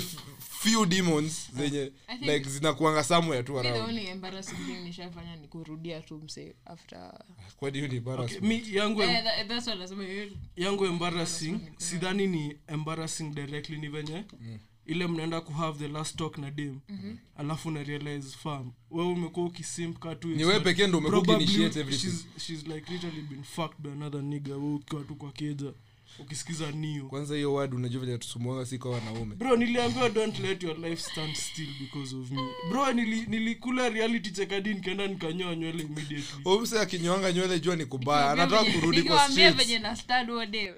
few demons zenye think- like zinakuanga somewhere tu Mi the only embarrassing thing nishafanya ni kurudia tu mse after kwani hiyo ni embarrassment mi yangu yeah, that- that's yangu embarrassing sidhani ni embarrassing directly ni venye ile mnaenda kuhave the last talk na dem alafu na realize farm we umekuwa ukisimp ka tu Ni wewe pekee ndio umekuwa Probably everything. she's, she's like literally been fucked by another nigga wewe ukiwa tu kwa keja ukisikiza nio. Kwanza hiyo wad unajua venye tusumuaga si kwa wanaume. Bro niliambiwa don't let your life stand still because of me. Bro nili, nilikula reality chekadi nikaenda nikanyoa nywele immediately. Umse akinywanga nywele jua ni kubaya. Anataka kurudi kwa streets. venye na stand huo dem,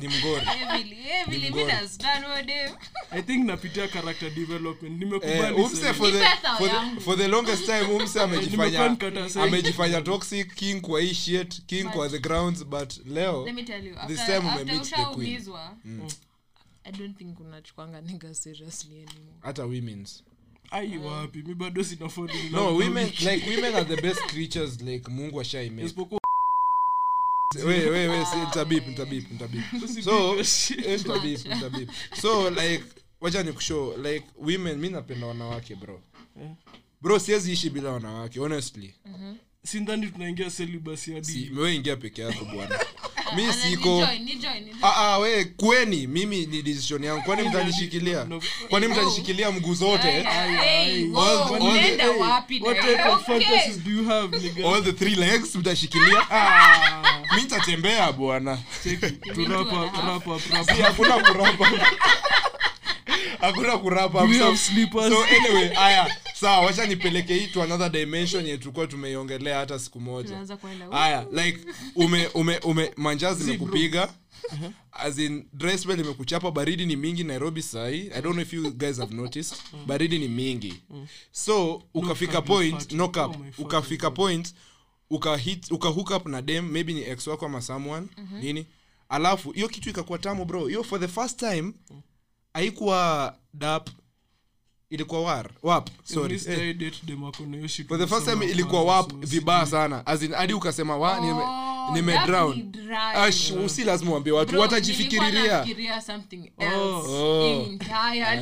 ni mgori. Think napitia character development. Eh, nimekubali umse sasa. for the, longest time umse amejifanya amejifanya toxic king kwa hii shit king kwa the grounds but leo Let me This time after the queen. ushaumizwa, I don't think unachukwanga nigga seriously anymore. hata women's ai wapi? Mi bado sina fall in love. no women like women are the best creatures like mungu Isipokuwa we we we si nitabip nitabip nitabip so eh, nitabip nitabip so like wacha nikushow like women mi napenda wanawake bro. Bro siwezi ishi bila wanawake honestly. Sindhani tunaingia celibacy hadi si ingia peke yako bwana mi siko ni join, ni join, ni- Ah, ah, we kweni mimi ni decision yangu. Kwani mtanishikilia? kwani mtanishikilia mguu zote? All the- three legs mtashikilia? Ah. Mi nitatembea bwana. Hakuna kurapa. Hakuna kurapa. So, have slippers? so anyway aya sawa wacha nipeleke hii to another dimension yenye tulikuwa tumeiongelea hata siku moja. Tunaanza kwenda huko. aya like ume ume ume manja zimekupiga. As in dressbell imekuchapa baridi ni mingi nairobi sahi i don't know if you guys have noticed baridi ni mingi. So ukafika point knock no cap Oh ukafika point ukahit ukahook up na dem maybe ni ex wako ama someone nini. Alafu hiyo kitu ikakuwa tamo bro. Hiyo for the first time haikuwa dap ilikuwa war wap sorry. eh. for the first time ilikuwa wap vibaya sana. As hadi ukasema wa Oh, nime, nime drown. ash yeah. usi lazima uambie watu watajifikiriria something Oh. else Oh.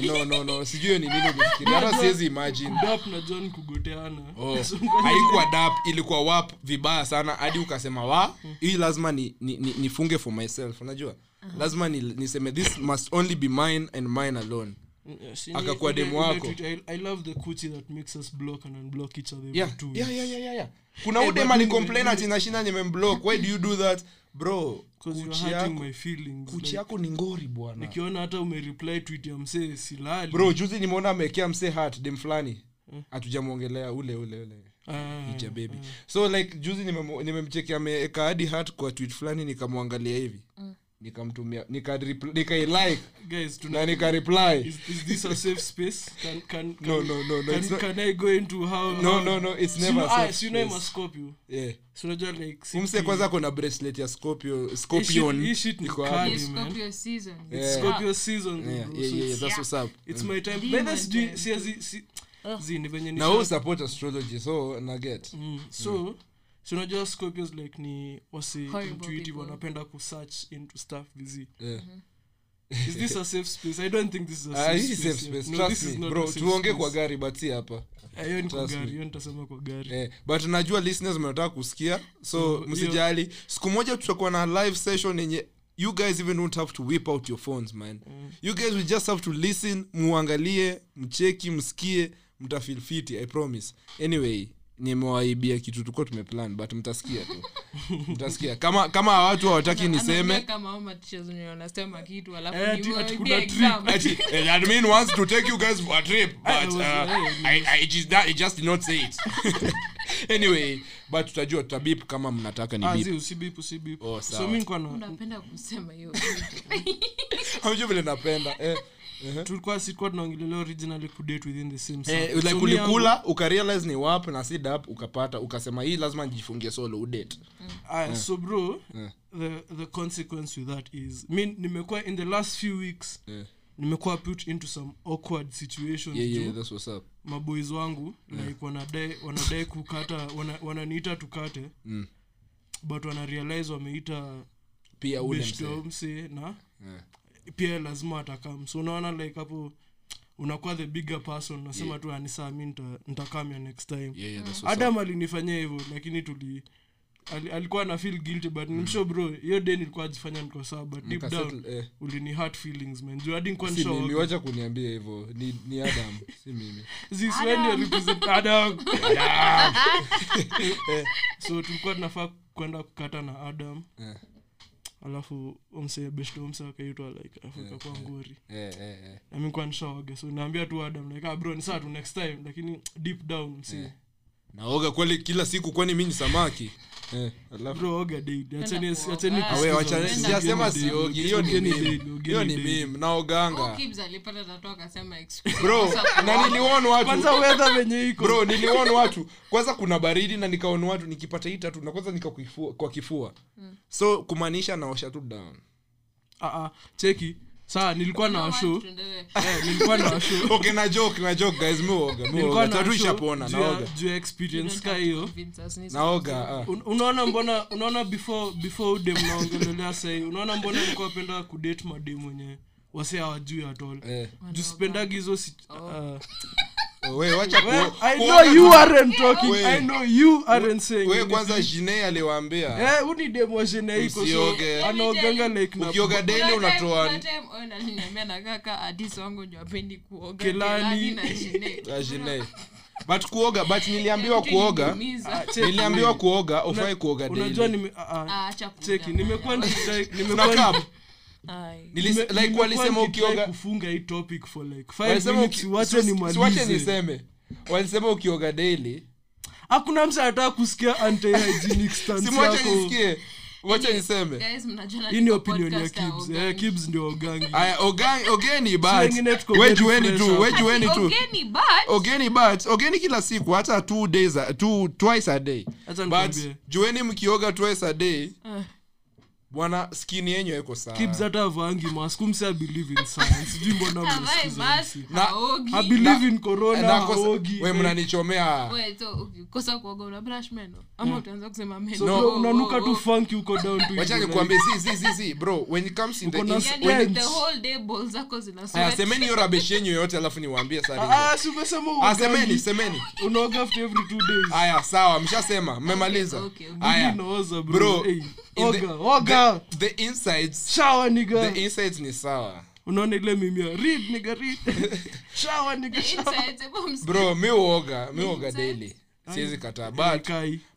no no no. Sijui ni nini umefikiria. Hata siwezi imagine. Dap na john kugoteana. Oh, haikuwa dap ilikuwa wap vibaya sana. Hadi ukasema wa hii lazima ni, ni, ni, nifunge for myself unajua? Lazima ni, niseme this must only be mine and mine alone. si Akakuwa demu wako. I, i love the kuchi that makes us block and unblock each other yeah, two yeah, yeah, yeah, yeah, yeah. kuna Eh, udem alicomplain ati nashinda nimemblock. Why do you do that? Bro kuchi yako my feelings. kuchi Like, yako ni ngori bwana. Nikiona hata umereply tweet ya msee silali. Bro juzi nimeona amekea msee hat dem fulani. Hatujamwongelea ule ule ule. Ah, baby. baby so like juzi nimemchekea nime ameeka hadi hat kwa tweet fulani nikamwangalia hivi nikamtumia nikailike guys tuna na nikareply is, is this a safe space can can, can No, no, no, no, can, can i go into how No, no, no, it's Si never you- safe you know I'm a. Scorpio. yeah. So unajua like si umse kwanza kona bracelet ya scorpio scorpion iko hapo. It's man. Scorpio season. Yeah. Scorpio season Yeah, bro, yeah, so na support astrology so Mm, so unajua scorpios like ni wasi intuitive wanapenda kusearch into stuff vizi yeah. is this a safe space? I don't think this is a Ah, safe hii space, safe yeah. space. No, trust this is me. not bro a tuonge kwa gari but si hapa. Ah, hiyo ni kwa gari hiyo nitasema kwa gari. Eh, but najua listeners mnataka kusikia. So Mm, msijali. Siku moja tutakuwa na live session yenye you guys even don't have to whip out your phones man. You guys will just have to listen muangalie mcheki msikie mtafilfiti i promise. Anyway nimewaibia kitu tulikuwa tumeplan but mtasikia tu. Mtasikia. Kama kama watu hawataki niseme. kama hao mateachers wenye wanasema kitu alafu ati- ni ati waibie kuna exam. Ati, admin wants to take you guys for a trip but uh, I, I just, I just did not say it. Anyway but tutajua tutabip kama mnataka ni Ah, Oh, so mi nikuwa kusema hiyo vile napenda eh, tulikuwa sikuwa tunaongelelea originally kudate within the same eh, circle. like So ulikula ukarealize ni wap na si dap ukapata ukasema hii lazima nijifungie solo udate Aya, so bro Yeah. the, the consequence with that is mi nimekuwa in the last few weeks Yeah. nimekuwa put into some awkward situations yeah, juu yeah, that's what's up maboys wangu like wanadai wanadai kukata wana, wananiita tukate Mm. but wanarealize wameita pia ule msee mse na Yeah. Pia lazima atakam. So unaona like hapo unakuwa the bigger person nasema tu anisaa mi nita- next time. Yeah, yeah, adam alinifanyia hivyo lakini tuli ali, alikuwa na feel guilty but mm. nimsho bro hiyo day nilikuwa ajifanya niko sawa but deep Mkasetl, down eh. ulini hurt feelings man. Juu hadi nikuwa mimi kuniambia hivyo ni, ni adam si mimi. This when you represent adam. So tulikuwa tunafaa kwenda kukata na adam. Eh. Alafu umse beshto umse akaitwa like alafu ikakuwa ngori eh, eh, eh. nami kuwa so naambia tu adam like ah, bro ni saa tu next time lakini deep down mse naoga kweli kila siku kwani mi ni samaki? Eh, alafu Ah, Awe, wacha- sijasema siogi hiyo ni meme. hiyo ni daily. naoganga. Oh, Kibz alipata tatu akasema excuse. bro na niliwon watu. Kwanza weather venye iko. Bro niliwon watu. Kwanza kuna baridi na nikaona watu nikipata hii tatu na kwanza nika kifua- kwa kifua. So kumaanisha naosha tu down. Ah, ah, cheki saa nilikuwa na eh, nilikuwa okay joke joke guys muoga muoga naoga juu experience ka hiyo. naoga ah. Un- unaona mbona unaona before before ude mnaongelelea sahii unaona mbona nilikuwa penda kudate madem mwenye wase hawajui atol eh. juu sipendagi hizo si, uh, Oh, we wacha ku- i kuoga know you aren't talking. We- i know you aren't saying we kwanza jine aliwaambia. Eh uni dem wa jene iko so anaoganga like na ukioga daily unatoa kuna time, na niniambia nakaa wangu ndio kuoga. Kelani. Kelani na Jine. Ah, jine. But kuoga but niliambiwa kuoga. niliambiwa kuoga ufai kuoga unajua nime ah, ah, Ah, acha kuoga, cheki nimekuwa nimekuwa like walisema nikitry ukioga hii topic for like five walisema minutes uki- wache si- siwache nimalize. niseme. Walisema ukioga daily. Hakuna msa anataka kusikia wacha niseme. hii ni opinion ya kibs. Eh, kibs ndio ogangi. Ogeni wengine but tuko we very jueni fresh tu wejueni tu. Ogeni, but ogeni kila siku hata two days two, twice a day. But jueni mkioga twice a day bwana skini yenyu eko sawa. Kibs hata avaangi mask. Umse i believe in science. Sijui mbona mnasikiza mask, msi. Na- haogi. i believe in corona haogi. we mnanichomea. Wait, so, ukikosa kuoga una brush meno? Ama utaanza kusema meno? So, No. bro, unanuka tu funky uko down to wacha hivyo, nikwambie like, zi zi zi zi bro when it comes in the Uko na in- when When the whole day balls zako zina aya sweat. semeni hiyo rubbish yenyu yote alafu niwaambie sari ah, si umesema semeni semeni. Unaoga after every two days. Aya sawa mshasema mmemaliza. Okay, okay. aya. Mwili inaoza, bro. bro in the- oga oga the, the insides shower nigga. the insides ni sawa. Unaona ile mimia read nigga read. Shower nigga shower bro mi uoga mi uoga daily. Siwezi kataa. but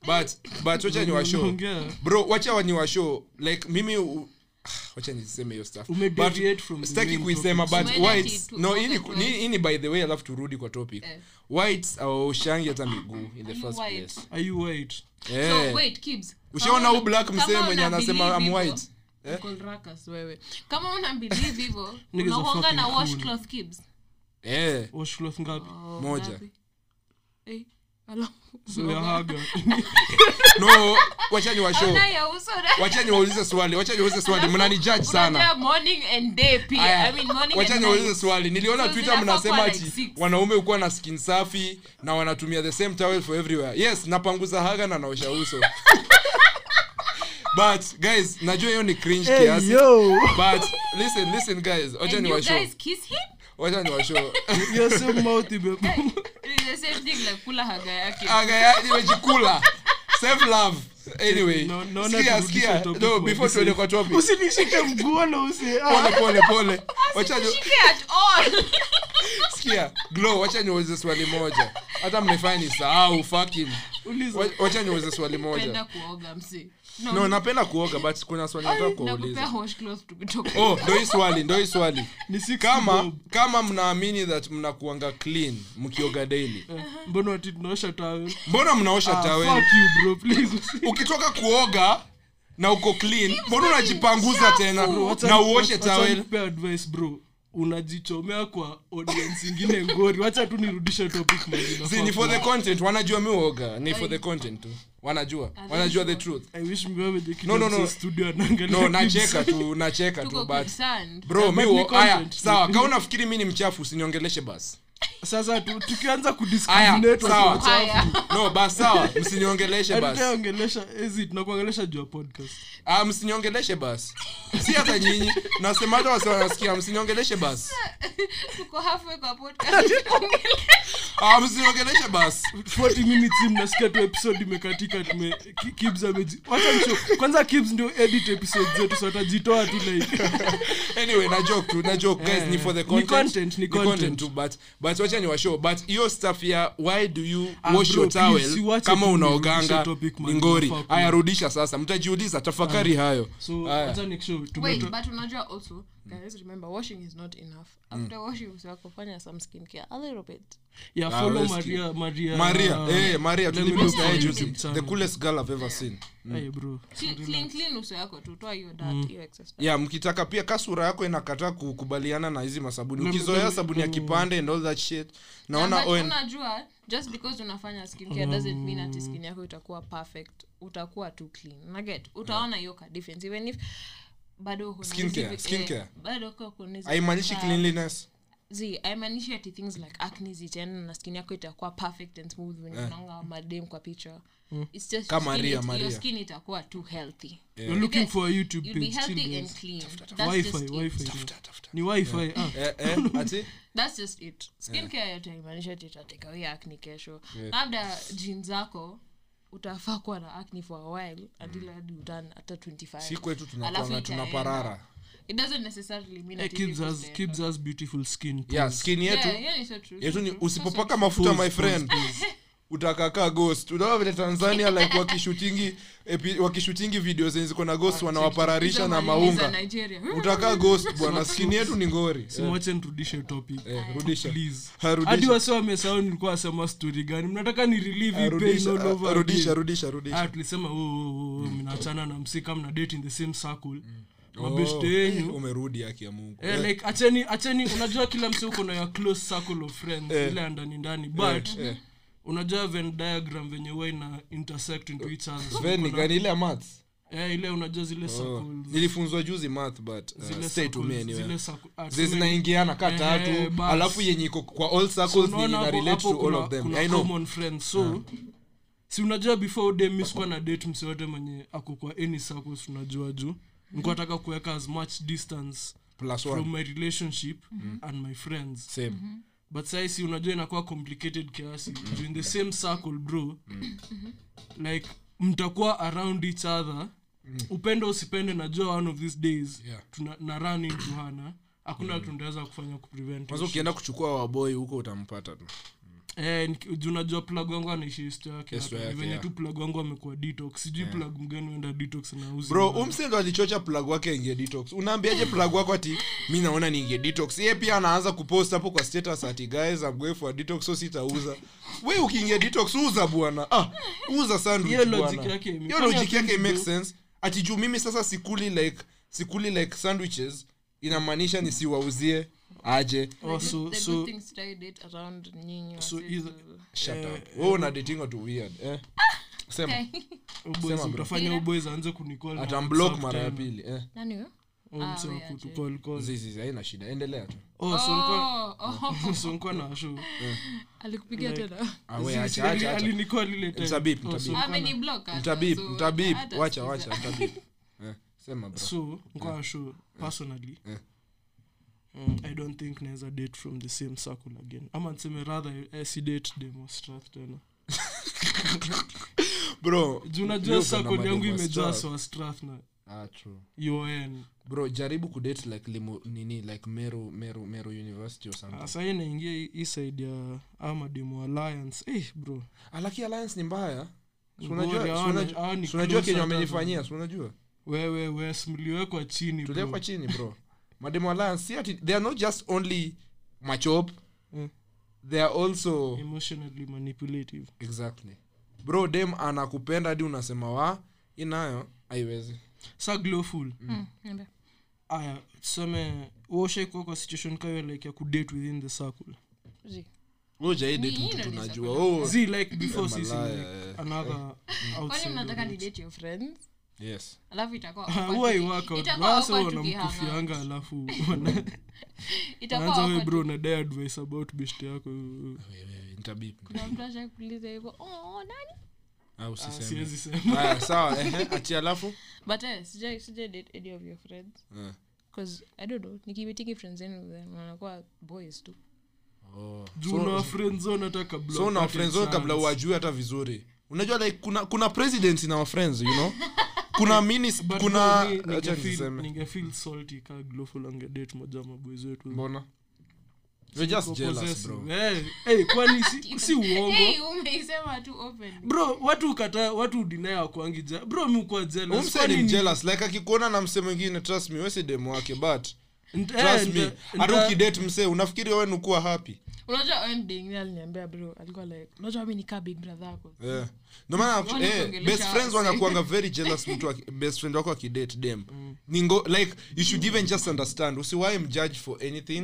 but but wacha ni washow bro wacha ni washow like mimi u- wacha niseme hiyo kuisema but whites no by the way alafu turudi kwa topic. Eh. whites awaoshangi hata miguu in the first place. Are you white? So, Eh. wait, Kibz, ushaona huu black msee mwenye anasema am white Eh? Uncle wewe. Kama una believe hivyo Niggas na washcloth Kibz? eh. Washcloth ngapi? Oh, Moja. Eh, ala. so ya haga. No wacha ni washow Ona ya uso na- wacha niwaulize swali swali. Sana. swali. Niliona twitter mnasema ati wanaume ukuwa na skin safi na wanatumia the same towel for everywhere. Yes napanguza haga na naosha uso but guys najua hiyo ni cringe hey kiasi. yo. But listen listen guys. Wacha ni you washow. guys kiss him? wacha ni washo your so mouthy It's the same thing like kula haga yake. haga yake imejikula. Self love. Anyway No- no, sikia turudishe no before tuende kwa topic. Usinishike mguano usi pole pole pole. Wacha ni- at all. sikia glow wacha niulize swali moja. Hata mnifanya ni fucking wacha niulize swali moja. Kuoga msi. No napenda kuoga but kuna swali nataka kuuliza oh ndo hii swali ndo hii swali. Kama kama mnaamini that mnakuanga clean mkioga daily. Eh, mbona tunaosha towel? Mbona mnaosha ah, tawel fuck you bro please. Usi- ukitoka kuoga na uko clean mbona unajipanguza tena? Na uoshe tawel nikupe advice bro unajichomea kwa audience ingine ngori. Wacha tu nirudishe topic See, ni for the content. Wanajua mi uoga. Ni for the content tu. Wanajua. Wanajua the truth. I wish No, no, no. studio anaangalia no nacheka tu nacheka tu but bro mi sawa ka unafikiri mi ni mchafu usiniongeleshe basi sasa tu- tukianza no bas sawa. Msiniongeleshe basi ezi tunakuongelesha juu ya podcast. Ah msiniongeleshe basi si hata nyinyi. Nasema hata wasi wanasikia msiniongeleshe basi Tuko halfway kwa podcast. ah msiniongeleshe basi 40 minutes mnasikia tu episode imekatika tume Ki- ameji wacha nisho kwanza kibs ndio edit episode zetu so atajitoa tu like. Anyway na joke tu na joke guys Eh, ni for the ni content content, ni content. tu but but wacha ni washow but hiyo staff ya why do you Ah, wash bro, your towel kama unaoganga ni ngori. Inafaa kuwa. aya rudisha sasa. Mtajiuliza tafakari hayo. So Aya. wacha nikishow Wait, but unajua also guys remember washing is not enough. After washing uso kufanya some skin care. A little bit. Ya Ah, follow rescue. Maria Maria Uh, hey, maria let me look YouTube the coolest girl i've ever seen. Hey, bro. Clean clean, clean uso yako tu toa hiyo dirt hiyo excess yeah mkitaka pia kasura yako inakataa kukubaliana na hizi masabuni. Ukizoea sabuni ya kipande and all that shit Na naona but unajua just because unafanya skincare doesn't mean ati skin yako itakuwa perfect. Utakuwa too clean. Naget utaona hiyo ka difference. Even if bado eh, haimaanishi cleanliness. zi haimaanishi ati things like acne zitaenda na skin yako itakuwa perfect and smooth when unaona madem kwa picha. It's just Kama skin Maria, it- Maria. your skin itakuwa too healthy. You're looking for a YouTube you'll be page still healthy and guys. clean that's wifi just it. wifi. Tafuta, tafuta. ni wifi ah. Eh, eh, ati? That's just it. Skincare yote haimaanisha ati itateka away acne kesho. Labda jeans zako utafaa kuwa na acne for a while until hadi utan hata 25 si kwetu itaenda. tunaparara it doesn't necessarily mean Hey, Kibz has. Kibz has beautiful skin yeah skin yetu. Yeah, yeah, so true, yetu ni usipopaka mafuta my friend utakakaa ghost. Unaona vile tanzania like wakishutingi epi, wakishutingi video zenye ziko na ghost wanawapararisha na maunga. utakaa ghost bwana. Skini yetu ni ngori. Eh, rudisha. Please. Ha, rudisha. hadi wase wamesahau nilikuwa asema story gani. Mnataka ni relieve Ah, hii pain rudisha, all over rudisha again. rudisha rudisha. Tulisema oh, oh, oh, mnaachana na msika mna date in the same circle. Mabeshte yenyu umerudi haki ya mungu. Eh, like acheni acheni unajua kila mse uko na ya close circle of friends ile ya ndani ndani but unajua venn diagram venye huwa ina intersect into each other. So Venn ni uko gani ile ya maths? Eh, ile unajua zile Oh, circles. nilifunzwa juzi math but uh, Zile stay to me circles, anyway. zile circle- ah, tuseme- zinaingiana ka tatu alafu yenye iko kwa all So circles ni unaona ina hapo- relate hapo to all kuna- of them. kuna i know. common friends. So si unajua before dem mi sikuwa na date msi yote mwenye ako kwa any circles unajua juu. Nikuwa nataka kuweka as much distance plus from one. my relationship and my friends. Same but saisi unajua inakuwa complicated kiasi. Mm. in the same circle bro. Like mtakuwa around each other. Upende usipende najua one of these days Yeah. tuna, na run into hana hakuna mm. tunaweza kufanya kuprevent ukienda kuchukua waboi huko utampata tu Eh, niki- juu najua plug wangu anaishi histo yake Histo hapa. yake, venye yeah. tu plug wangu amekuwa detox sijui plug mgani uenda detox na uzi bro umsendo alichocha plug wake ingie detox unaambiaje plug wako ati mi naona niingie detox ye pia anaanza kupost hapo kwa status ati guys I'm going for detox so sitauza we ukiingia detox uza bwana ah uza sandwich Hiyo logic bwana. yake ime- hiyo fanya logic yake things, make bro. sense ati juu mimi sasa sikuli like sikuli like sandwiches inamaanisha nisiwauzie aje. Oh, The so- good- the so- good things try date around nyinyi So wazee either- tu. shut Eh, una dating watu weird eh? Sema. utafanya uboys aanze atamblock WhatsApp mara ya pili eh? Nani Oh, Ah, shida. Endelea tu. Oh, so Oh, oh. na alikupigia ah Oh, wacha wacha sema personally. Mm, i don't think naweza date from the same circle again. Ama niseme rather eh, si date demostrath tena. Bro juu circle yangu imejaa swastrath na ah true. Un bro jaribu kudate like limu, nini like meru meru meru university or something. Sahii naingia hii- side ya amademo alliance. Eh, bro. Alaki alliance ni mbaya. Si Ngori, unajua si hawa ni- unajua- hawa ni si unajua close kenye wamenifanyia si unajua? Wewe wes mliwekwa chini bro. tuliekwa chini bro mademo alliance see ati they are not just only machop yeah. they are also emotionally manipulative. Exactly. Bro dem anakupenda hadi unasema wa inayo haiwezi. Sa glowful. Mm, niambie. aya tuseme uoshaikuwa kwa situation kayo like ya kudate within the circle. Zi. ujaidi Ni- mtu hilo ni tunajua. sababu. oh, like before sisi like, another outside yes. Alafu itakuwa Ah, awkward. huwa tuki- iwork out. itakuwa Basi awkward wanamkufianga tukihang out. alafu anaanza bro nadai advice about best yako. Wewe, nitabip. kuna mtu ashakuuliza hivyo oh nani? Ah, Ah, sawa ati alafu. But eh, sijai sijai date any of your friends. Because i don't know nikimeetingi friends zenu then wanakuwa boys tu. Oh. So- kabla so friends kabla uwajue hata vizuri. Unajua like kuna kuna president na our you know kuna minis kuna bro, mi acha ningefeel- salty ka glowful angedate moja wa wetu. Mbona? You're just jealous bro. Eh, eh, kwani si, si uongo? Hey, umeisema tu open bro watu ukata watu udinaya wakwangi ja bro mi ukuwa jealous. umse Kwani ni ni- jealous? Like akikuona na mse mwingine trust me wesi demu wake but Nt- eh, trust me hata ukidate mse unafikiri wewe nukuwa happy unajua wending aliniambia bro alikuwa like unajua mi nikaa big brother yako. Yeah. Ndio maana eh, best friends wanakuanga very jealous mtu aki- best friend wako akidate dem ningo like you should even just understand usiwahi mjudge for anything.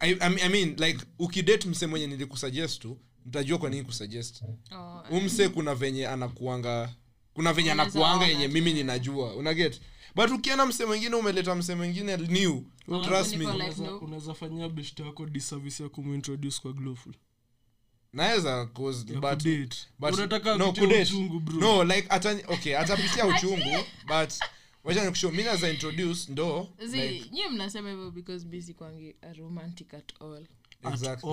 I, I, I mean like ukidate mse mwenye nilikusuggest tu nitajua kwa nini kusuggest. Oh, umse kuna venye anakuanga kuna venye anakuanga yenye mimi ninajua. Unaget but ukienda mse mwingine umeleta mse mwingine new. Trust me. unaweza- fanyia best yako disservice ya kumintroduce kwa glowful. Naweza cause ya but kudate. but unataka no, uchungu bro. Like ata okay atapitia uchungu but wacha mi naza introduce ndo like, nyie mnasema hivyo because busy kwangi romantic at all exactly.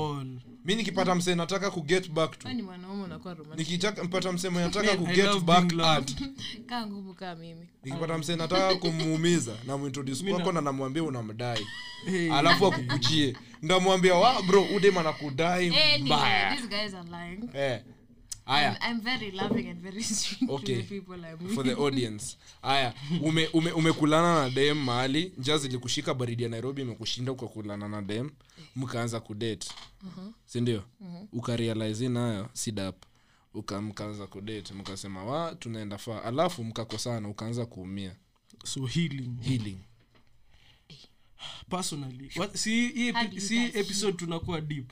mi nikipata mse nataka kuget back to. Ni mwanaume unakuwa romantic. Nikitaka mpata mse mwenye nataka I kuget love back being at. kaa ngumu kaa mimi. Nikipata mse nataka kumuumiza namuintroduce kwako na namwambia unamdai. Hey. alafu akukuchie. Ndamwambia wa bro udem anakudai Anyway, mbaya. these guys are lying. Eh. haya I'm, I'm very loving and very sweet Okay. to the people I'm with. for the audience. Haya ume, ume, umekulana na dem mahali njaa zilikushika baridi ya nairobi imekushinda ukakulana na dem mkaanza kudate. Sindio ukarealize nayo sidap ukamkaanza kudate mkasema wa tunaenda faa alafu mkakosana ukaanza kuumia. So healing. Healing. Personally What- si hii epi- si episode tunakuwa deep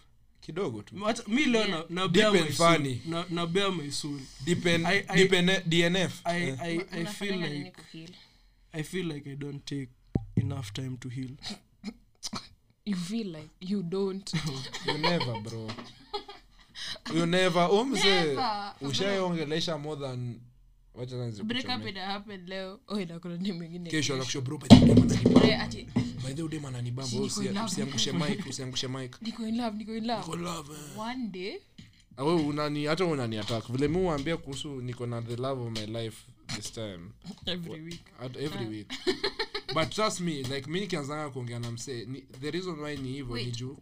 kidogo tu mi leo na- na Deep and funny. Na- na bear my. Depend- I- I- depend- dnf I- Eh. I- I feel nini like kuheal? I feel like I don't take enough time to heal. you feel like you don't You never, bro You never. Huyu mzee Never. ushaiongelesha more than wacha kwanza break up nikuchomee. ina happen leo oh inakuna ni mwingine kesho kesho. anakusho bro by the way. Eh, ati By the way, dem ananibamba. Si Wewe niko usi- in love. usiangushe mic usiangushe mic. Niko in love niko in love. Niko love, eh. one day. Ah, unani hata unani attack. Vile mi uambia kuhusu niko na the love of my life this time. Every week. at every week. But trust me like mi nikianzanga kuongea na msee the reason why ni hivyo ni juu.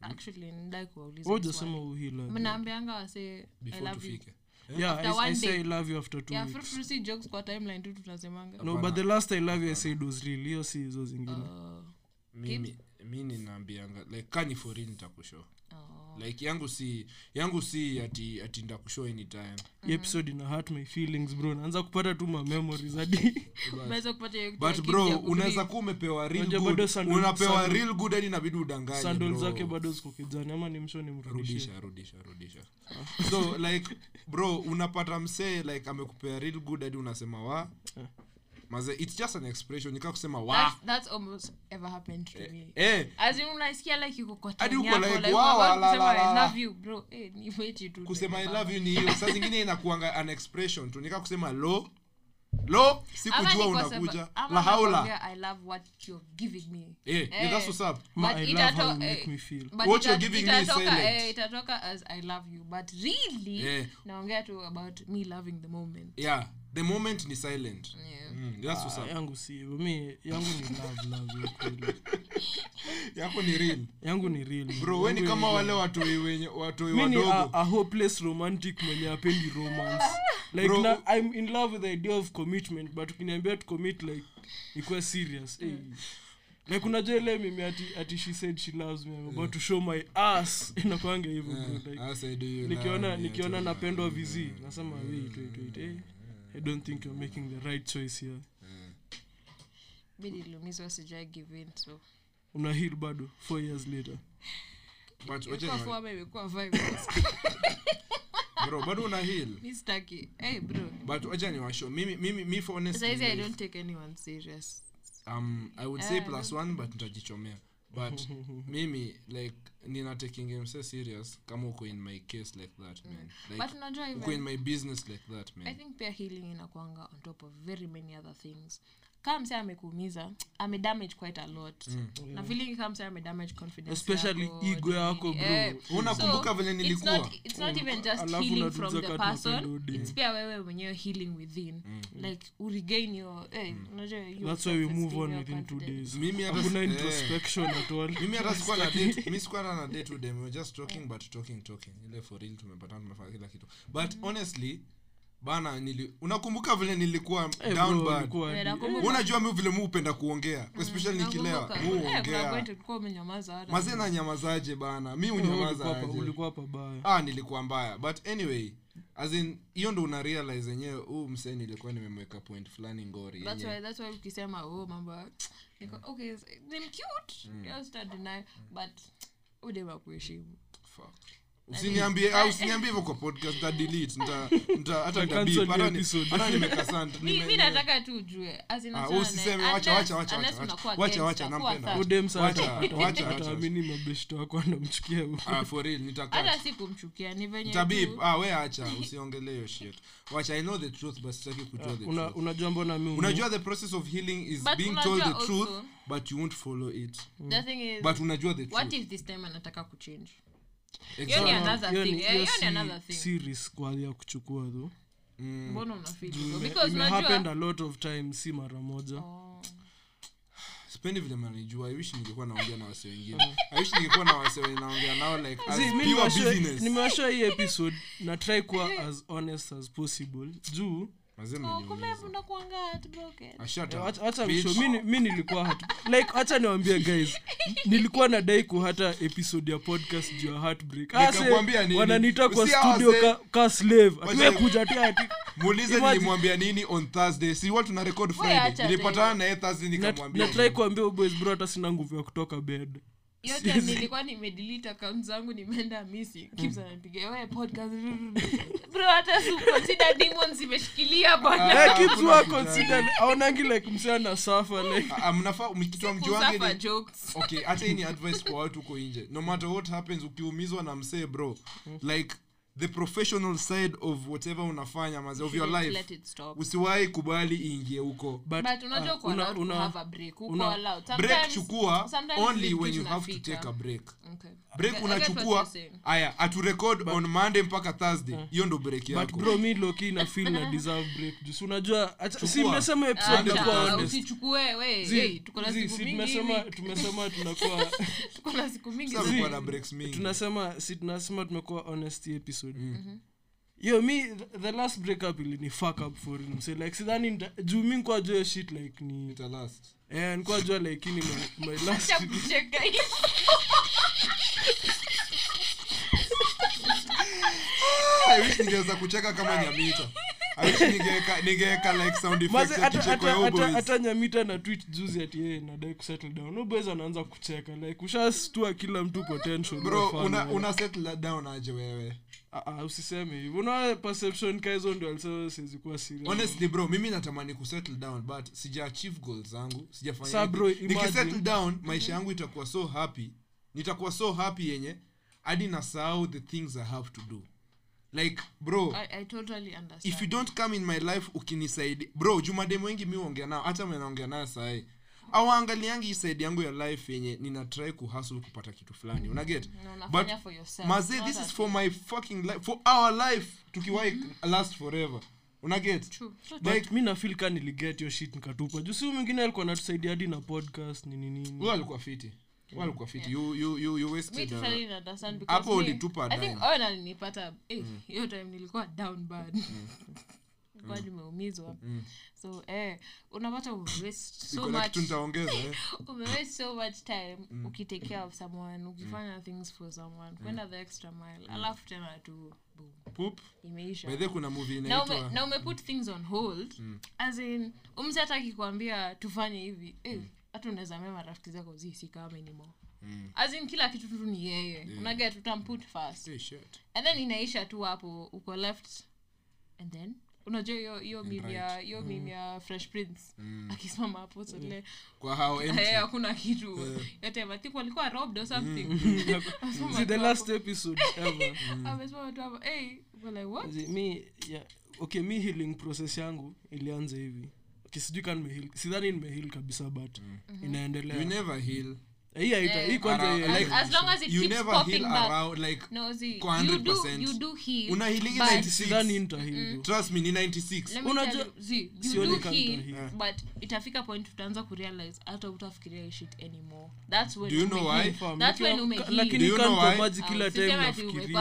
Actually nidai kuwauliza Wewe swali. hujasema uhila. mnaambianga wase before tufike Yeah, After I- I one say. I love you after two yeah weeks. fruit fruit jokes kwa timeline tu tunasemanga No, but the last I love you I said was real. Hiyo si hizo zingine. Uh, mi ninaambianga like kani for real nitakushow oh. Like yangu si yangu si ati ati ndakushow anytime. Hii episode ina hurt my feelings bro. Naanza kupata tu ma memories hadi. Umeweza kupata hiyo but bro unaweza kuwa umepewa real good. sandal- unapewa sandal- real good hadi inabidi udanganye Sandal zake bado ziko kijani ama ni mshoni nimrudishie. rudisha rudisha rudisha. So like bro unapata msee like amekupea real good hadi unasema wa maze it's just an expression nika kusema wa That's, that's almost ever happened to me. Eh as in unasikia like yuko kwa Hadi uko like, like, wow, la, la, la. I love you bro. Eh ni wechi tu kusema i love you ni hiyo. Saa zingine inakuanga an expression tu. Nika kusema lo. Lo sikujua unakuja. la haula i love what you're giving me. Eh yeah, that's what's up? Ma, But I love how you make eh, me feel. but What you're giving me is eh, itatoka as i love you. But really Eh. naongea tu about me loving the moment. Yeah the moment ni silent yeah. mm, that's what's Ah, up yangu si. Mi yangu ni love love ya kweli. yako ni real Yangu ni real. bro we ni Yangu kama wale watoi wenye watoi mi ni a, wadogo a hopeless romantic mwenye apendi romance like Bro. na, i'm in love with the idea of commitment but ukiniambia to commit like ikuwa serious hey. like unajua ile mimi ati, ati she said she loves me I'm about to show my ass inakwanga hivyo bro like I say, do you nikiona love me? nikiona napendwa vizi nasema wait wait wait eh i don't think you're making the right choice here. Mi niliumizwa sijai give in so. Una heal bado four years later. But wacha ni- imekuwa five years. bro bado una heal. Mi sitaki. Hey bro. But wacha ni washo. Mimi mimi mi for honest saizi i don't take anyone serious. Um i would say Ah, plus one but nitajichomea. But mimi like nina taking mse serious kama uko in my case like that man. Like but unajua uko in my business like that i think pia healing inakwanga on top of very many other things kama mse amekuumiza amedamage quite a lot. Na feeling mse amedamage confidence Especially yako, ego yako, bro. eh. unakumbuka So, vile it's not, it's not even just Alafu healing from the person udi. it's pia wewe mwenyewe healing within. Like uregain your eh, unajua your that's why we move on within two days. Mimi hata hakuna eh. introspection at all. Mimi hata sikuwa na date mimi sikuwa na date today we were just talking but talking talking. Ile for real tumepatana tumefanya kila kitu. But honestly bana nili unakumbuka vile nilikuwa hey, down bro, bad Eh, unajua mi vile mu upenda kuongea especially nikilewa Nakumbuka. mu Eh, mazee na nyamazaje bana? Mi Eh, unyamaza ulikuwa pa- aje? ulikuwa pabaya ah nilikuwa mbaya. But anyway as in hiyo ndo una realize yenyewe huu msee nilikuwa nimemweka point fulani ngori That's why- that's why ukisema oh mambo ya- niko okay ni cute. Just don't deny but udema kuheshimu. Fuck. Usiniambie ah, usiniambie hivyo kwa podcast nita delete nita nita hata nita beep. hata ni- episode. hata nimekasa nime- mi nataka tu ujue as in Ah, usiseme, wacha, wacha, wacha, wacha, wacha, wacha, nampenda. udem sana Wacha, hata- wacha, hata wacha. amini mabeshto wako anamchukia huko ah for real nitakat hata sikumchukia ni venye tabib tu- ah wewe acha usiongelee hiyo shit. Wacha i know the truth but sitaki kujua the Una- truth. unajua mbona mimi unajua the process of healing is being told the truth but you won't follow it. The thing is but unajua the what if this time anataka kuchange ni- eh, ya kuchukua tu mbona unafeel hivyo? Ime- because ime happened unajua a lot of time si mara moja. Oh. sipendi vile manijua i ningekuwa naongea na wase wengine. I ningekuwa na wase wenye naongea nao like as See, pure business. nimewashow hii episode na try kuwa as honest as possible. Juu Oh, Eh, mi ni- mi nilikuwa hatu- like wacha niwambie guys. Nilikuwa nadai kuhata episode ya podcast juu ya heartbreak. Nikakwambia se, nini? wananiita kwa studio ka, ka slave. Wacha- atiwe kuja ati ati muulize nilimwambia nini on thursday. Si watu na record friday. nilipatana naye thursday nikamwambia natrai kuambia boys bro hata sina nguvu ya kutoka bed yote nilikuwa nimedelete account zangu nimeenda misi kips ananipigia we podcast bro hata si consider demons zimeshikilia bwana kids hakuna were kitu considered aonangi like msee ana suffer like mnafaa mkitwa mjuange jokes. Okay hata hii ni advice kwa watu huko nje. No matter what happens ukiumizwa na msee bro like the professional side of whatever unafanya maze of your life. let usiwahi kubali iingie huko. But, but unajua uko una- allowed to una- have a break. Chukua only when you have to take a break. Okay. break okay, unachukua. aya aturekod on monday mpaka thursday. Hiyo ndo break but mi loki na feel na deserve break. Juu unajua acha- si Chukua. mmesema episode Acha, nakuwa Acha, honest. Usichukue we. Zi- hey, tuko na zi- siku si mingi tumesema tunakuwa tuko na siku mingi Sasa zi- kuwa na breaks mingi. Tunasema si tunasema tumekuwa honest hii episode yo mi the- last breakup ilini fuck up for him so like sidhani juu mi nkuwa jua shit like ni eh nikuwa jua like ini my, my last. I wish ningeweza kucheka kama nyamita Hata- nyamita na twit juzi ati yeye nadai kusettle down. No anaanza kucheka like ushastua kila mtu potential bro una, una settle down aje wewe? Ah, usiseme hivo unaona perception ka hizo ndio alisema siwezi kuwa honestly bro mimi natamani kusettle down but sija achieve goal zangu sijafanya Sa, bro, anything. imagine- nikisettle down maisha yangu itakuwa so happy. Nitakuwa so happy yenye hadi nasahau the things i have to do like bro I, I totally understand. if you don't come in my life ukinisaidi bro jumademo wengi mi uongea nao hata menaongea nayo sahii awaangaliangi hii side yangu ya life yenye ninatrai kuhasl kupata kitu fulani unaget? No, but maze this is for my fucking life for our life tukiwai last forever unaget? True, true, like mi nafil ka niliget shit nikatupa. Juu si mwingine alikuwa natusaidia hadi na podcast nini nini. Alikuwa fiti huyo alikuwa fiti you, you, you, you wasted uh, hapo me- ulitupa I think dime. wewe nalinipata eh, hiyo time nilikuwa down bad. Nilikuwa nimeumizwa. So eh unapata umewaste so iko na much. kitu nitaongeza eh. umewaste so much time ukitake care of someone ukifanya things for someone kwenda the extra mile. Alafu tena tu boom. Poop. imeisha. By the way kuna na ume, na umeput things on hold as in umse hata akikwambia tufanye hivi. Eh, hata unaweza mea marafiki zako zi si kama as in kila kitu tu ni yeye. Unaget utamput first. Hey, shit. and then inaisha tu hapo uko left and then unajua hiyo hiyo meme ya hiyo meme ya fresh prince akisimama hapo sole kwa hao hakuna kitu. Yote i think walikuwa robbed or something. Amesimama See, the last episode ever. Amesimama tu hapo hey uko like what? Mi yeah, okay me healing process yangu ilianza hivi ka nimeheal sidhani nimehil kabisa but inaendelea. You never heal. Eh, hii haita hii kwanza Ara- as, like, as long as it you never heal back. around like no see Kwa you do 100%. you do heal una healing but- 96 sidhani nitaheal trust me ni 96 Let me Unajua- tell you, see, you Sioni do kama heal, nitahili. but itafika point utaanza kurealize hata utafikiria shit anymore. That's when you know why? That's when nikiwa- umeheal. Do lakini you know kanko why? maji Ah, kila usiseme time nafikiria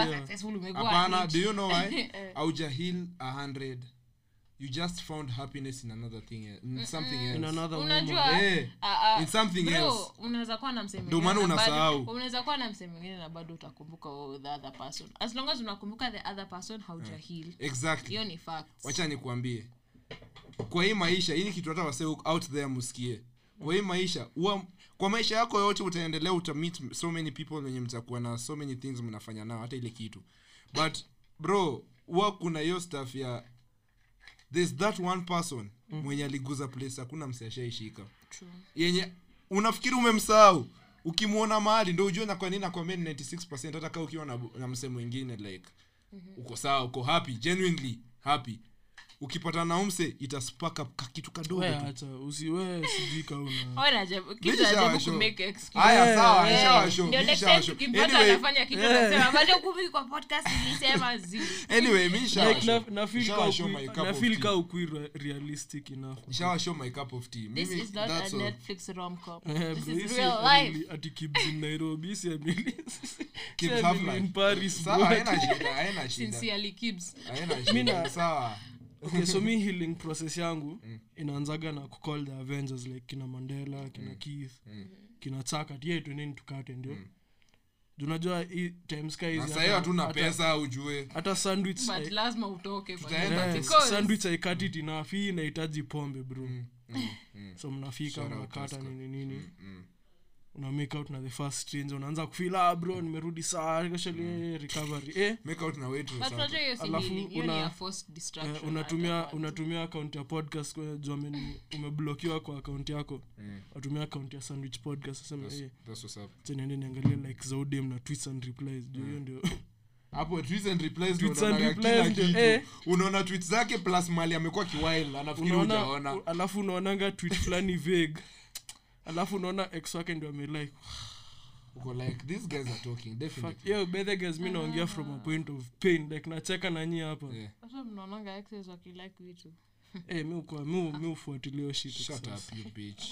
hapana do you know why? Auja heal 100 you just found happiness in another thing eh, in something in another unajua Eh, uh, uh, in something bro, else. unaweza kuwa na msemo Ndio maana unasahau. unaweza kuwa na msemo mwingine na bado utakumbuka oh, the other person. As long as unakumbuka the other person hauja heal. exactly. Hiyo ni fact wacha nikuambie. Kwa hii maisha hii ni kitu hata wase out there msikie kwa hii maisha uwa, kwa maisha yako yote utaendelea utamit so many people wenye mtakuwa na so many things mnafanya nao hata ile kitu. But bro huwa kuna hiyo stuff ya there's that one person mwenye aliguza place hakuna msiashaishika yenye unafikiri umemsahau? Ukimwona mahali ndo ujue na nakwambia ni 96 hata kaa ukiwa na, na mse mwingine like uko sawa uko happy genuinely happy ukipata na umse itaspaka kitu kadogo we tu. acha usiwe sijui kauna Wewe unajaribu- kitu Mimi unajaribu nishawashow. kumake excuse. haya sawa nishawashow, ndio next time nishawashow. tukimpata Anyway, anafanya kitu anasema, bado kumi kwa podcast nilisema zi. Anyway mi like nishawashow. na- na feel ka ukui- realistic enough. Nishawashow my cup of tea. This Mimi, is not that's a all. netflix rom-com. Eh, Kibs in nairobi Okay so mi healing process yangu inaanzaga na kucall the avengers like kina mandela kina keith kina chakat ye tuneni tukate ndio. Junajua unajua times ka hizi na hata- sahii hatuna pesa ujue. hata sandwich haikati enough. Inahitaji pombe bro. So mnafika mnakata nini nini. Nini una make out na the first stranger. Unaanza ah bro nimerudi saa actually recovery. Eh? Make out na Alafu una- Eh, unatumia unatumia account ya podcast kwa ameni- umeblokiwa kwa account yako. Unatumia account ya sandwich podcast useme eh that's what's up. acha niende niangalie like zaudem na tweets and replies. Juu hiyo ndio hapo and replies ndio Tweets and unaona tweets zake plus mali amekuwa kiwile anafikiri unaona alafu unaonanga tweet fulani vague alafu unaona ex wake ndio amelike. Uko like these guys are talking fuck definitely yo bethe guys mi naongea from a point of pain like nacheka na nyie hapa. Yeah. hata mnaonanga exes wakilike vitu. Eh mi ukwa mi mi ufuatilia hiyo shit shut up you bitch.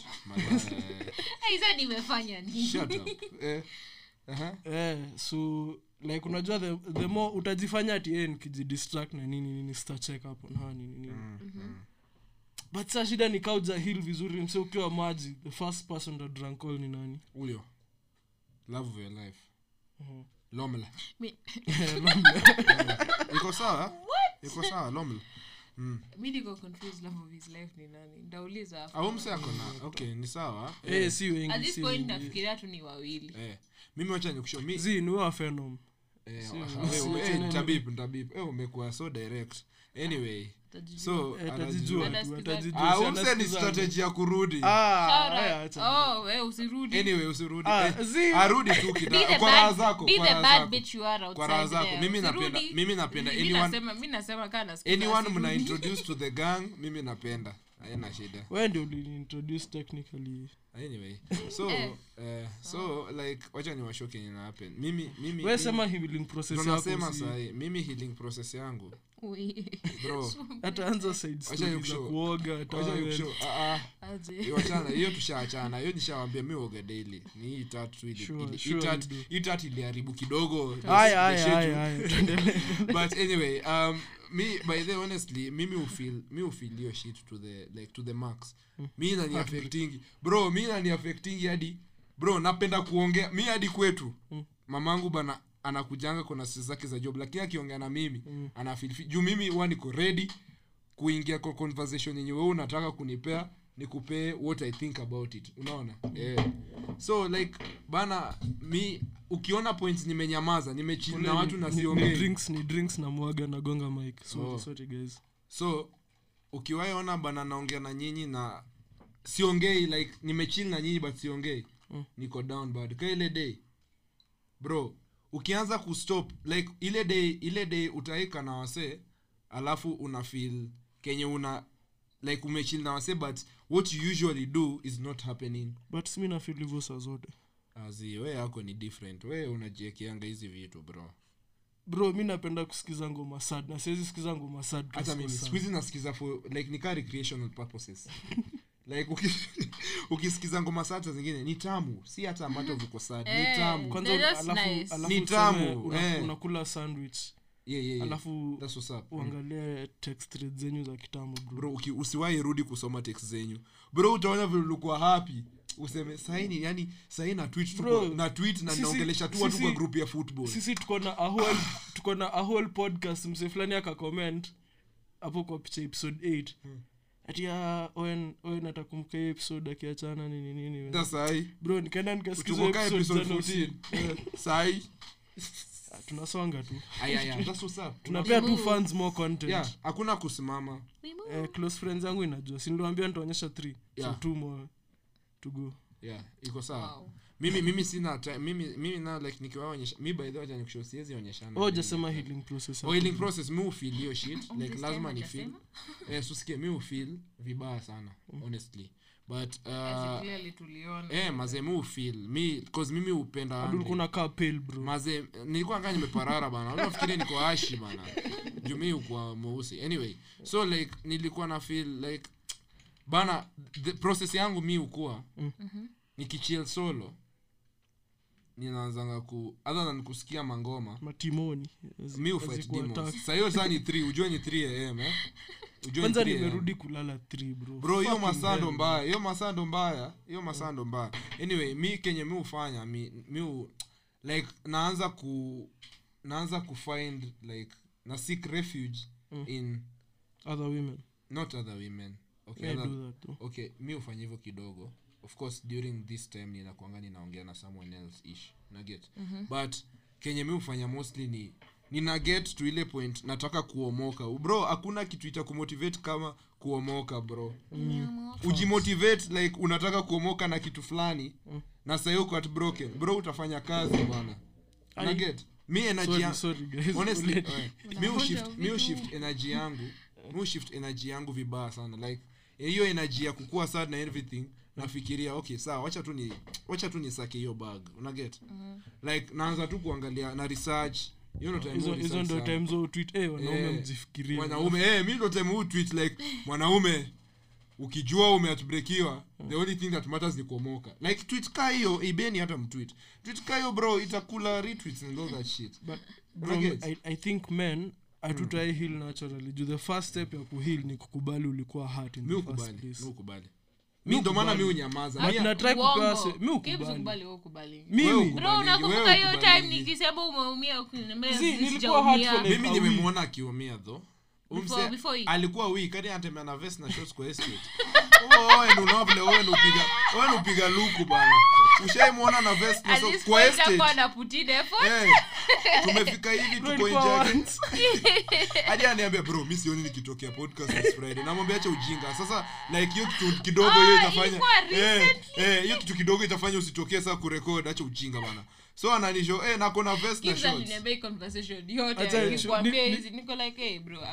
Hizo nimefanya nini? Shut up. Eh. Uh-huh. eh so like unajua the, the more utajifanya ati eh nikijidistract na nini nini sitacheka hapo na nini nini but sa shida ni kauja hill vizuri mse ukiwa maji the first person that drank all ni nani? Huyo. Love of your life. Mhm. lomla Mi- iko sawa? Iko sawa lomla mi niko confused love of his life ni nani? Ndauliza hapo. au mse ako na okay ni sawa. Eh si at wengi this si point wengi. nafikiria tu ni wawili. Eh. Mimi wacha nikushow mi zi ni phenom. Eh, eh, eh, eh umekuwa so direct. Anyway Utajijua. so Eh, ah ni anasikiza. ya kurudi. Ah. Oh, usirudi. Anyway usirudi. Ah, eh, arudi tu kwa raha zako be kwa raha zako. Mimi napenda- mimi napenda anyone- to the gang mimi napenda haina shida. Wewe ndio uliintroduce technically. Anyway so Eh. eh, so like wacha ni washo kenye na happen. Mimi mimi wewe sema healing process yako unasema si- sahi mimi healing process yangu. Bro. Hata anza side Wacha stories za kuoga wacha nikushow. Ah ah. Aje. hiyo achana hiyo tushaachana hiyo nishawambia mimi oga daily. Ni hii tatu ile hii tatu- hii tatu iliharibu kidogo. Haya haya haya but anyway um me by the honestly mimi ufeel mi ufeel hiyo shit to the like to the max mi nani affectingi bro mi nani affectingi hadi bro napenda kuongea mi hadi kwetu mamangu bana anakujanga kuna sisi zake za job lakini akiongea na mimi mm. anafeel juu mimi huwa niko ready kuingia kwa conversation yenye wewe unataka kunipea nikupee what i think about it unaona yeah. so like bana mi ukiona points nimenyamaza nimechill na watu na siongei drinks ni drinks na mwaga na gonga mic. Sorry Oh. sorry guys. So ukiwaiona bana naongea na nyinyi na siongei like nimechill na nyinyi but siongei? Mm. niko down bad. Ka ile day bro ukianza kustop like ile day ile day utaika na wasee alafu una feel kenye una like umechill na wasee but what you usually do is not happening. But si mi na feel hivyo saa zote azi we yako ni different. We unajiekeanga hizi vitu bro. Bro mi napenda kusikiza ngoma sad na siwezi sikiza ngoma sad hata mimi sad. siku hizi nasikiza for like ni recreational purposes. Like ukisikiza ngoma sata zingine ni tamu. Si hata mato vuko sad ni Eh. tamu. Kwanza alafu, alafu Ni tamu, eh. unakula sandwich. Yeah, yeah, yeah. alafu That's what's text zenyu za kitambo bro. Bro usiwahi rudi kusoma text zenyu. Bro utaona vile ulikuwa happy useme saini yani saini na tweet Bro, tuko, na tweet na naongelesha tu watu kwa group ya football. sisi tuko na a whole tuko na a whole podcast mse fulani akacomment hapo kwa picha episode 8 hmm. Atia owen owen atakumbuka hiyo episode akiachana nini nini hata sai bro nikaenda nikasikiza episode episode 14 Naughty. sahi Ah, tunasonga tu. Tunapea tu fans more content. Yeah hakuna kusimama. Eh, close friends yangu inajua. Si niliwaambia nitaonyesha 3 Yeah. so two more to go. Yeah iko sawa. Wow. mimi mimi sina time mimi mimi na like nikiwaonyesha mi by the way acha nikushow siwezi onyeshana. Oh hujasema healing process oh, healing process mi ufeel hiyo shit. Like lazima ni feel. eh susikie mi ufeel vibaya sana honestly. But uh, eh maze mi ufeel mi cause mimi upenda kuna kaa pale bro. Maze nilikuwa kaa nimeparara bana. Unafikiri niko ashi bana. Juu mi ukuwa mweusi. Anyway so like nilikuwa na feel like bana the process yangu mi ukuwa Mm. nikichill solo. Ninaanzanga ku other than kusikia mangoma. Matimoni. Mi ufight hazikuwa demons attack. sa hiyo saa ni 3 ujue ni 3 am eh? Kwanza ni 3 AM. nimerudi kulala bro. Bro hiyo masando mbaya hiyo masando mbaya hiyo masando mbaya. Anyway mi kenye mi ufanya mi, mi u, like naanza ku naanza kufind like na seek refuge Mm. in other women. not other women okay, yeah, do that too. okay mi ufanya hivyo kidogo. Of course during this time ninakwanga ninaongea na someone else ish. Naget but kenye mi hufanya mostly ni nina get to ile point nataka kuomoka. Bro hakuna kitu itakumotivate kama kuomoka bro. Ujimotivate like unataka kuomoka na kitu fulani na sahi uko at broken. Bro utafanya kazi bwana. Naget mi energy yangu. Mi ushift energy yangu vibaya sana. Like hiyo energy ya kukua sad na everything nafikiria okay sawa wacha tu ni wacha tu nisake hiyo bag unaget like naanza tu kuangalia na research hiyo ndo time hizo ndo time zo tweet eh wanaume Eh, mjifikirie. mwanaume eh, mimi ndo time huu tweet like mwanaume ukijua umeatbrekiwa the only thing that matters ni kuomoka. Like tweet ka hiyo ibeni hata mtweet. Tweet ka hiyo bro itakula retweets and all that shit. But bro, I, i think men hatutai heal naturally. Juu the first step ya kuheal ni kukubali ulikuwa hurt nimemwona akiumia tho alikuwa wik hadi anatembea na ves na shos kwa estate Oh, vile Owen upiga Owen upiga luku bana. Ushaimwona na vest na so, kwa estate. na put in effort. Tumefika hivi tuko nje hadi bro mi sioni nikitokea podcast this friday. Namwambia acha ujinga. Sasa like hiyo kitu kidogo hiyo Ah, itafanya eh, eh, hiyo kitu kidogo itafanya usitokee saa kurekod acha ujinga bana so ananisho eh, nako na vest na shorts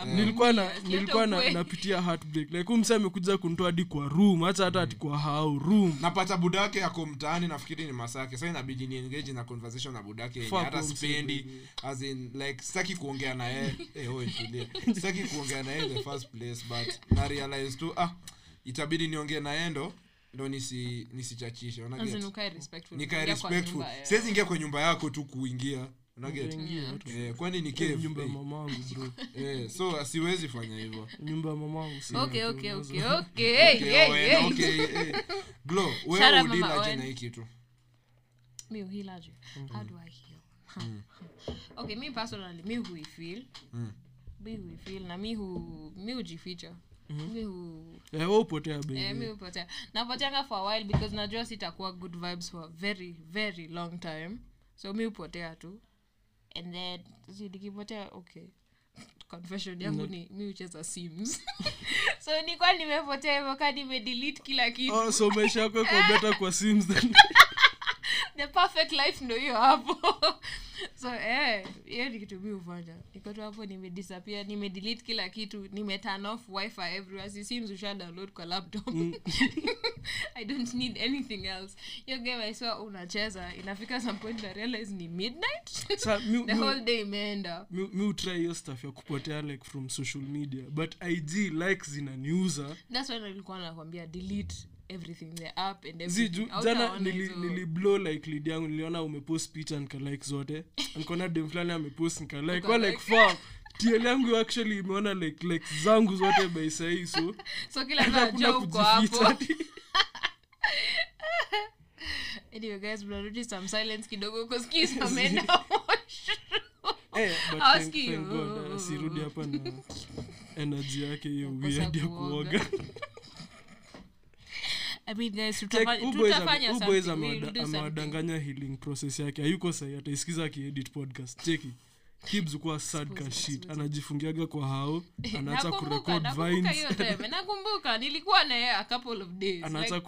nilikuwa na nilikuwa na, napitia heartbreak. Like huyu msee amekuja kunitoa hadi kwa room hata hata hati kwa hao room. Napata budake yako mtaani nafikiri ni masake. Sa inabidi ni engage na conversation na budake yenye hata spendi. As in like sitaki kuongea na yeye. Eh tulia sitaki kuongea na yeye in the first place but na realize tu ah itabidi niongee na yeye ndo ndo nisi nisichachishe siwezi ingia kwa nyumba yako tu kuingia eh, kwani ni cave eh, eh, so asiwezi fanya hivyo. Nyumba ya mamangu. Glo, wewe udilaje na hii kitu? Mi uheal how do i heal? Okay mi personally mi huifeel mi huifil na mi hu mi hujificha mi hu Eh, upotea eh, hupotea. Napoteanga for a while because najua sitakuwa good vibes for a very very long time. So mi upotea tu. And then nikipotea okay. Confession yangu ni mi ucheza sims. So nikuwa nimepotea hivyo ka nimedelete kila kitu. Oh, so maisha yako iko kwa sims than the perfect life ndo hiyo hapo. So eh hiyo ni kitu mi hufanya. Niko tu hapo nimedisappear nimedelete kila kitu nimeturn off wifi everywhere. Si sims usha download kwa laptop. I don't need anything else. Hiyo game i unacheza. Inafika some point na realize ni midnight. Sa, mi, the mi, whole day imeenda. mi, mi utry hiyo stuff ya kupotea like from social media. But ig likes zinaniuza. That's why nilikuwa nakwambia delete everything the app and everything ju, jana nili, nili blow like lead yangu niliona umepost picha nikalike zote. Nikaona dem fulani amepost nikalike wa like like. tl yangu actually imeona like like zangu zote by sahii so so kila mtu anajua uko hapo. anyway guys mnarudi some silence kidogo kuskis ameenda Eh, sirudi hapa na energy yake hiyo weird ya kuoga. I mean, tutafanya- tutafanya something. amewadanganya healing process yake. Hayuko sahi ataisikiza akiedit podcast. Cheki. Kibs kuwa sad ka shit. anajifungiaga kwa hao. Anaacha kurecord nakumbuka a couple of days anaacha like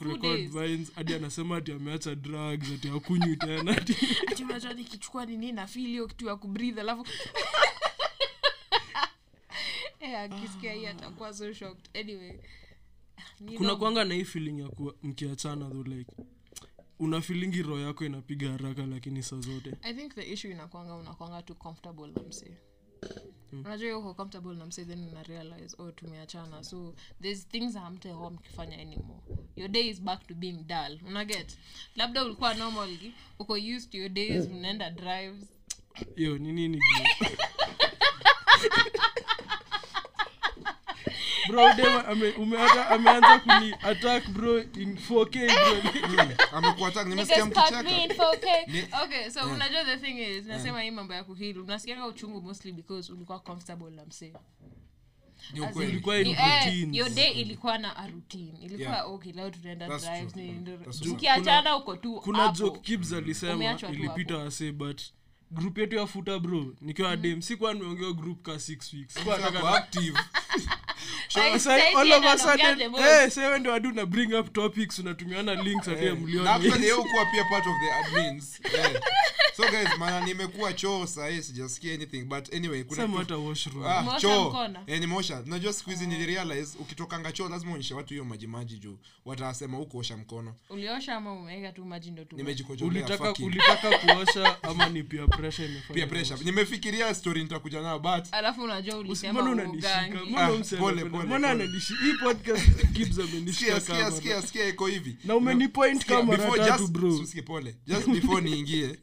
vines. Hadi anasema ati ameacha drugs ati akunywi tena. Ati unajua nikichukua nini na feel hiyo kitu ya kubreathe alafu Eh, akisikia hii atakuwa so shocked. Anyway kuna kwanga na hii feeling ya kuwa mkiachana tho like una feelingi roho yako inapiga haraka lakini saa zote. I think the issue inakwanga unakwanga tu comfortable na msee. Unajua hiyo uko comfortable na msee then una realize oh tumeachana. So there's things hamtakuwa mkifanya anymore. Your day is back to being dull. Unaget labda ulikuwa normally uko used to your days mnaenda drives. Yo ni nini bro? dem ame, umeata ameanza kuni attack bro in 4k bro. Nimesikia mkicheka me in 4K. Ni- okay so unajua the thing is nasema hii mambo ya kuhili unasikianga uchungu mostly because ulikuwa comfortable na msee. Ilikuwa in eh, routines. your day ilikuwa na arutin ilikuwa Yeah. okay leo tunaenda mkiachana uko tu kuna joke kibs alisema ilipita wase but group yetu ya futa bro nikiwa dem sikuwa nimeongea group ka six weeks. Sikuwa nataka- active. Eh wewe ndio adu na bring up topics unatumiana links hadi na mliona actually yeye kuwa pia part of the admins. Yeah. so guys maana nimekuwa choo sahii sijasikia anything but anyway kuna sema kitu- hata washroom. Umeosha choo. mkono? Nimeosha unajua siku hizi nilirealize ukitokanga choo lazima uonyeshe watu hiyo majimaji juu. Watasema ukuosha mkono. Uliosha ama umeweka tu maji ndo nimejikojolea ulitaka fucking. ulitaka kuosha ama ni peer pressure imefanya pressure. nimefikiria story nitakuja nayo but alafu unajua ulisema Ah, pole, mbona ananishi hii podcast kibs amenishika sikia sikia kama sikia sikia iko hivi. Na umenipoint kama before just- bro. Usikie pole. Just before niingie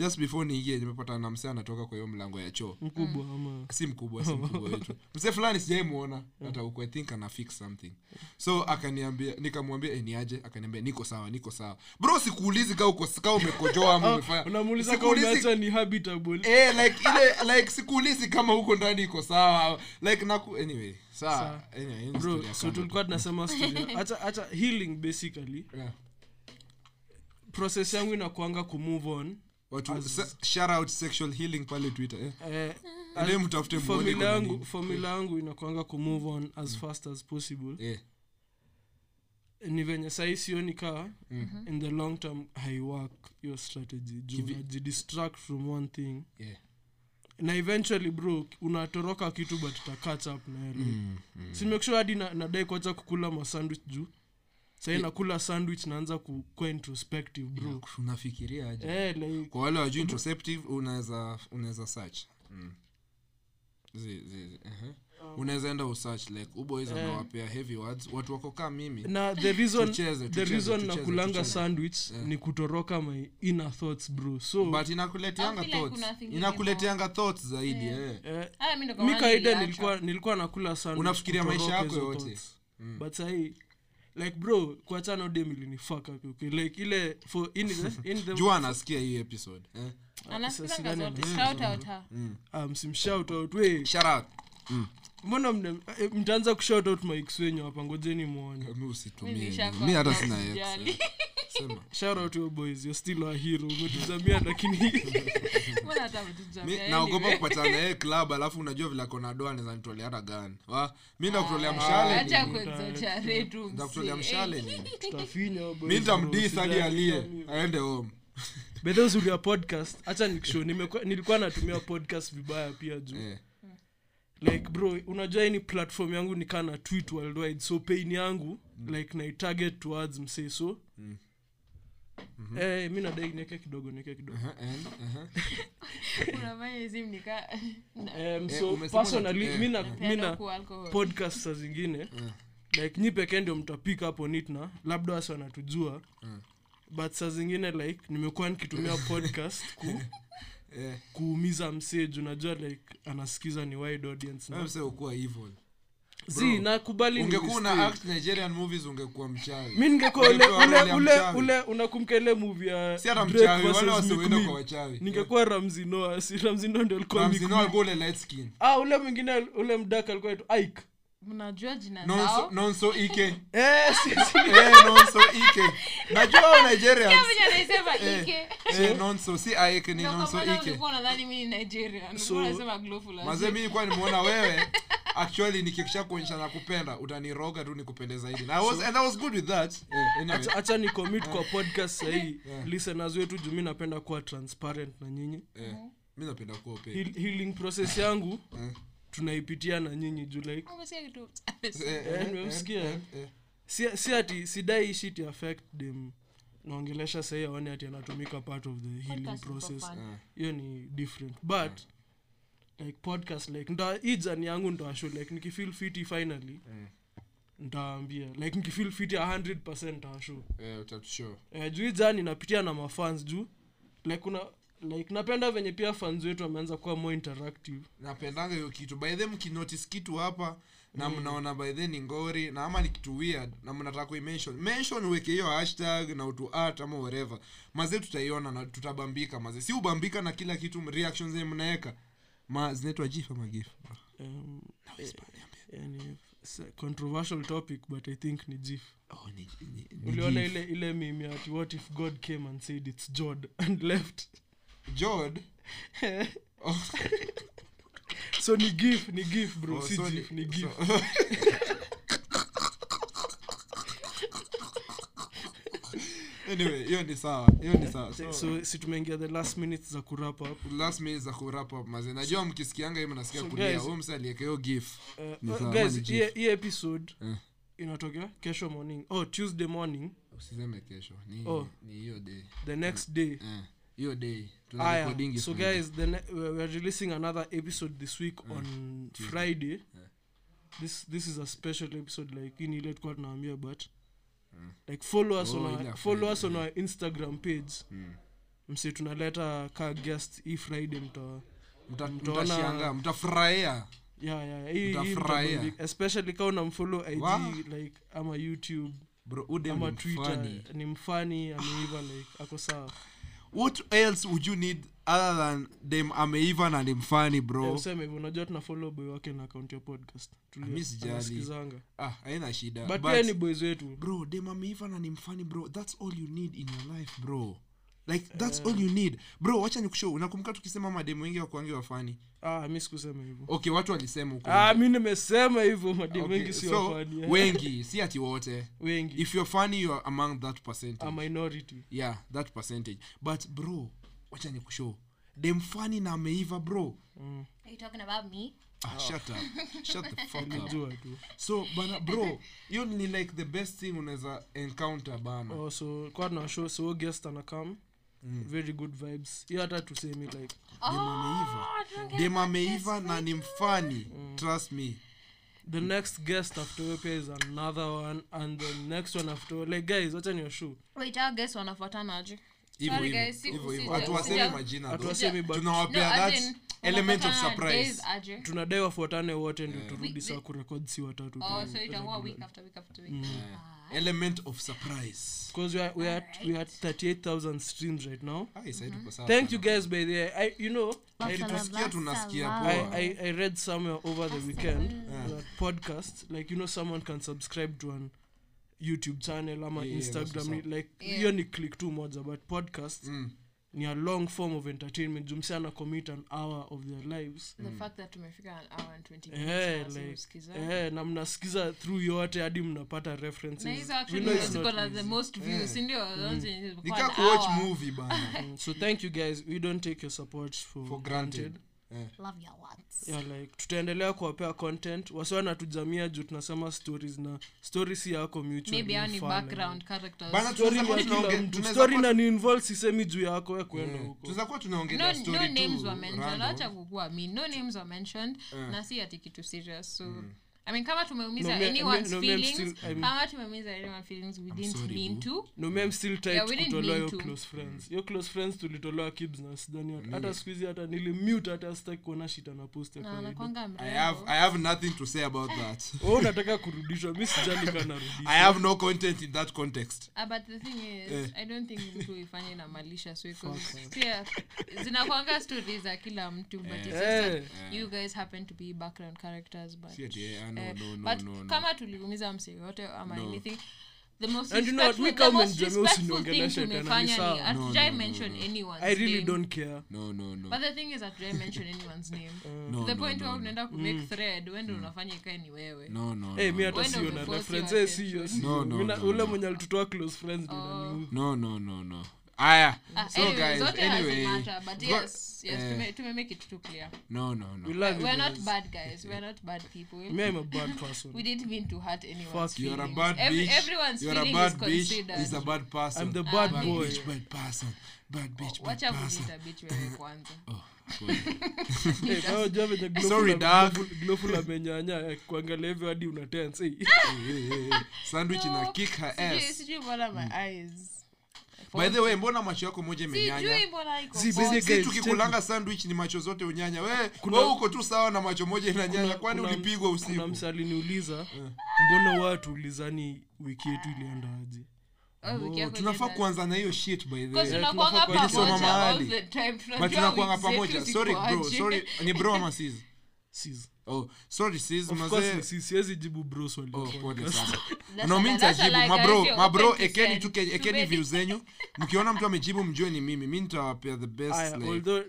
just before niingie nimepata na msee anatoka kwa hiyo mlango ya choo. Mkubwa ama? Si mkubwa si mkubwa wetu. Msee fulani sijaimuona hata huko i think ana fix something. So akaniambia nikamwambia eh, niaje akaniambia niko sawa niko sawa. Bro sikuulizi ka uko ka umekojoa ama umefanya. unamuuliza kama umeacha ni habitable. Eh like ile like sikuulizi kama huko ndani iko sawa like naku anyway sawa. Anyway bro so tulikuwa tunasema studio acha acha healing basically. Yeah. process yangu inakuanga kumove on watu shout out sexual healing pale twitter eh? Eh, mtafute formula yangu inakwanga kumove on as fast as possible. Yeah ni venye sahii sioni kaa in the long term haiwork your strategy. Juu from one thing. Yeah. Na eventually bro unatoroka kitu but uta catch up na mm, mm. si make sure hadi na- nadai kuacha kukula masandwich juu nakula sandwich naanza ku- kuwa introspective bro unafikiria aje eh, like kwa wale wajuu introspective unaweza unaweza search mm. zi, zi, zi, uh-huh. unaweza enda usearch like uboys anawapea heavy words watu wako kaa mimi na the reason Tucheze, the reason tucheze, nakulanga tucheze. sandwich ni kutoroka my inner thoughts bro so but inakuleteanga like thoughts inakuleteanga thoughts zaidi eh. yeah. yeah. yeah. ndo mi kama nilikuwa nilikuwa nakula sandwich Unafikiria maisha yako yote. mm. but sahii like bro kuachana dem ilinifaka okay? like ile for in the, in the jua anasikia hii episode eh. Anasikizanga sidhani zote. anasikia Shout out her. um, out we shout out mbona eh, mtaanza kushout out max wenyu hapa ngojeni muone. Mi Mi usitumie nishakuwa mi hata na sina shout out your boys you're still a hero. Umetuzamia lakini Mbona hata mtujamia? mi naogopa kupatana naye club alafu unajua vile akona doa anaweza nitolea hata gani mi ndakutolea mshale Acha nini? kuexaggerate tu, ndakutolea msee. mshale mi hadi alie aende home. Bedhe uzuri ya podcast. Hacha nikisho nilikuwa natumia podcast vibaya pia juu. Eh. Like bro unajua ni platform yangu nikaa na tweet worldwide so pain yangu like naitarget towards msee so. Eh, mi nadai nieke kidogo nieke kidogo. Uh-huh, and, uh-huh. Unafanya hizi mnika- um, Eh, so eh, personally una- mi na- napenda na podcast saa zingine. Like nyi pekee ndio mtapika hapo nitna labda wasi wanatujua. But saa zingine like nimekuwa nikitumia podcast ku, Eh. kuumiza msage unajua like anasikiza ni wide audience na ukuwa evil. Zi nakubali ungekuwa una act nigerian movies ungekuwa mchawi. Mi ningekuwa ule ule ule ule unakumbuka ile movie ya si hata mchawi wale wasiwenda kwa wachawi. Ningekuwa Ramsey Noah. Si Ramsey Noah ndio alikuwa Meek Ramsey alikuwa ule light skin. Ah ule mwingine ule mdaka alikuwa Ike mnajua jina nonso nonso ike. Eh si, si. eh nonso ike. Najua wa eh nonso si ni nonso ike. So- mazee mi nimeona wewe. Actually nikikisha kuonyesha na kupenda utaniroga tu nikupende zaidi. I was, and I was good with that. eh, anyway. Ni commit kwa podcast sahii. Listeners wetu juu mi napenda kuwa transparent na nyinyi. Yeah. mi napenda kuwa healing process yangu. Eh. Tunaipitia na nyinyi juu like? Eh, Eh, nimemsikia. eh, si, si ati sidai shit affect them. Naongelesha sahii aone ati anatumika part of the healing process. hiyo ni different. But like podcast like nda hii jani yangu ndawasho like nikifeel fiti finally ntaambia like nikifeel fiti 100 ntawasho Eh, utatushow. eh, juu hii napitia na mafans juu. Like kuna like napenda venye pia fans wetu wameanza kuwa more interactive. Napendanga hiyo kitu. By the mkinotice kitu hapa na mnaona by the ni ngori na ama ni kitu weird na mnataka kuimention mention. Uweke hiyo hashtag na utu art ama whatever. Mazee tutaiona na tutabambika mazee si ubambika na kila kitu reactions zenye mnaweka ma zinaitwa gif ama gif um, yani controversial topic but i think ni jif Oh, ni- ni- ni uliona ile ile mimi ati what if god came and said it's jod and left Jod? Oh, so ni gif ni gif bro. Oh, si so gif ni gif. so- anyway hiyo ni sawa hiyo ni sawa. So, so si tumeingia the last minutes za kurap up? Last minute za kurap up maze najua mkisikianga hiyo mnasikia So kulia. mse gif. Uh, uh, guys hii episode Eh. inatokea kesho morning. Oh tuesday morning. Usiseme kesho. Ni Oh. ni hiyo day. The next day. Eh, hiyo day aya so guys the ne- we we are releasing another episode this week on friday. This this is a special episode like in ile tukuwa tunaambia but like follow us Oh, on our, follow Friday, us on our instagram page. Mm. msi tunaleta ka guest hii friday mta Mta- mtaona- mtafurahia yeah, yeah, hii- hii Mtafurahia. especially kama unamfollow ig Wow. like ama youtube. Bro ama twitter mfani. ni mfani ameiva like ako sawa what else would you need other than them ameiva na ni mfani bro? Unajua tuna follow boy wake na account ya podcast. Sijali. anasikizanga. ah haina shida. But But- pia ni boys wetu. bro dem ameiva na ni mfani bro that's all you need in your life bro like that's all you need. Bro wacha nikushow. Unakumbuka tukisema mademu wengi wakuangi wafani? Ah mi sikusema hivyo. Okay watu walisema huko. Ah mi nimesema hivyo mademu Okay, wengi si so, wafani. wengi si ati wote. Wengi. If you're funny you're among that percentage. A minority. Yeah that percentage. But bro wacha nikushow. Dem fani na ameiva bro. Mm. Are you talking about me? ah, shut up. Shut the fuck up. so bana bro hiyo ni like the best thing unaweza encounter bana. Oh, so kwa na show so guest anakam very good vibes. Hiyo hata tusemi like dem ameiva. dem ameiva na ni mfani. Trust me. The next guest after we is another one and the next one after like guys wacha ni show Wait, our guests wanafuatana aje? hivyo Sorry, hivyo. hatuwasemi majina tunawapea that element of surprise. tunadai wafuatane wote ndio turudi saa kurekod si watatu Oh, tu. so itakuwa week after week after week. element of surprise. Because we are we are we are 38000 streams right now. Ah, thank you guys by the way. I you know I, I, I, I read somewhere over the weekend that podcast like you know someone can subscribe to an youtube channel ama Yeah, yeah, instagram. that's what's ni- Yeah. ni click tu moja but podcast Mm. Ni a long form of entertainment jumsi ana commit an hour of their lives. The fact that tumefika an hour and 20 Eh, minutes na like, eh, na mnasikiza through yote hadi mnapata references. Know it's not the most views ndio? Movie bana. Mm, so thank you guys. We don't take your support for, for granted. Eh. Love your words. yeah, like tutaendelea kuwapea content. Wasiwa natujamia juu tunasema stories na story si yako mutual, maybe hao ni ni background characters. Bana, story Tunaweza kuwa tunaonge- tunaweza story kuwa- na ni involve sisemi juu yako ya kwenda Eh, huko. Tunaweza kuwa tunaongelea no story names tu were mentioned. random. acha kukua mi no names were mentioned. Na si ati kitu serious so I mean, kama tumeumiza No, me- anyone's no, me, feelings still- I'm- kama tumeumiza anyone's feelings we didn't sorry, mean boo. to no me still tight Yeah, we didn't kutolewa mean your to. close friends your close friends tulitolewa kibs na sidhani hata- hata siku hizi hata nilimute hata sitaki kuona shit na post ya na I have, I have nothing to say about that. Wewe unataka kurudishwa mimi sijali ka I have no content in that context. Ah, but the thing is Eh. i don't think mtu ifanye na malisha so pia zinakwanga stories za kila mtu but it's just Eh. you guys happen to be background characters but Si ati, eh, ah, no, Eh, no, no, but no, no. kama tuliumiza msi yoyote ama No. anything the most And you know what, mi kama most mjamii respectful thing usiniongeleshe tena, ni sawa. No, no, no, no. i really don't care No, no, no. but the thing is hatujai mention anyone's name No, the no, point no, where no. unaenda kumake thread wende unafanya ikae ni wewe No, no, Eh, mi no. hata When sio of na the force reference your Eh, siyo, No, no, Mina- no, ule no. mwenye alitutoa close friends ndio nani- No, no, no, no. Aya. Ah, So anyway, guys, anyway. hazimatter, but yes, yes, tume- tume make it too clear. No, no, no. We love you We're not bad guys. We're not bad people. Me, I'm a bad person. We didn't mean to hurt anyone's Fuck You're a bad Every- bitch. everyone's You're a bad is bitch. Is a bad person. I'm the bad boy. bitch, bad person. Bad bitch, bad wacha person. bitch wewe kwanza Oh, sorry. Kama unajua venye Glowful Sorry, ame- dog. Glowful- Glowful amenyanya kuangalia hivyo hadi una tense. Sandwich ina kick her ass. sijui mbona my eyes By the way, mbona macho yako moja imenyanya? sijui mbona iko Si, si sandwich ni macho zote unyanya. We Kuna- we uko tu sawa na macho moja inanyanya kwani ulipigwa usiku? msa aliniuliza mbona watu ulizani wiki yetu iliendaje Oh, yako tunafaa kuanza na hiyo shit by the way. Eh, tunakuanga pamoja mahali. but tunakuanga pamoja. Sorry bro sorry. Ni bro ama sis oh sorry sis of course mazee ni sis siwezi jibu bro swali Oh, pole sana. No a- mi that's a nitajibu mabro mabro ekeni tu ekeni Maybe. zenyu. Mkiona mtu amejibu mjue ni mimi. Mi nitawapea the best Aya, like, although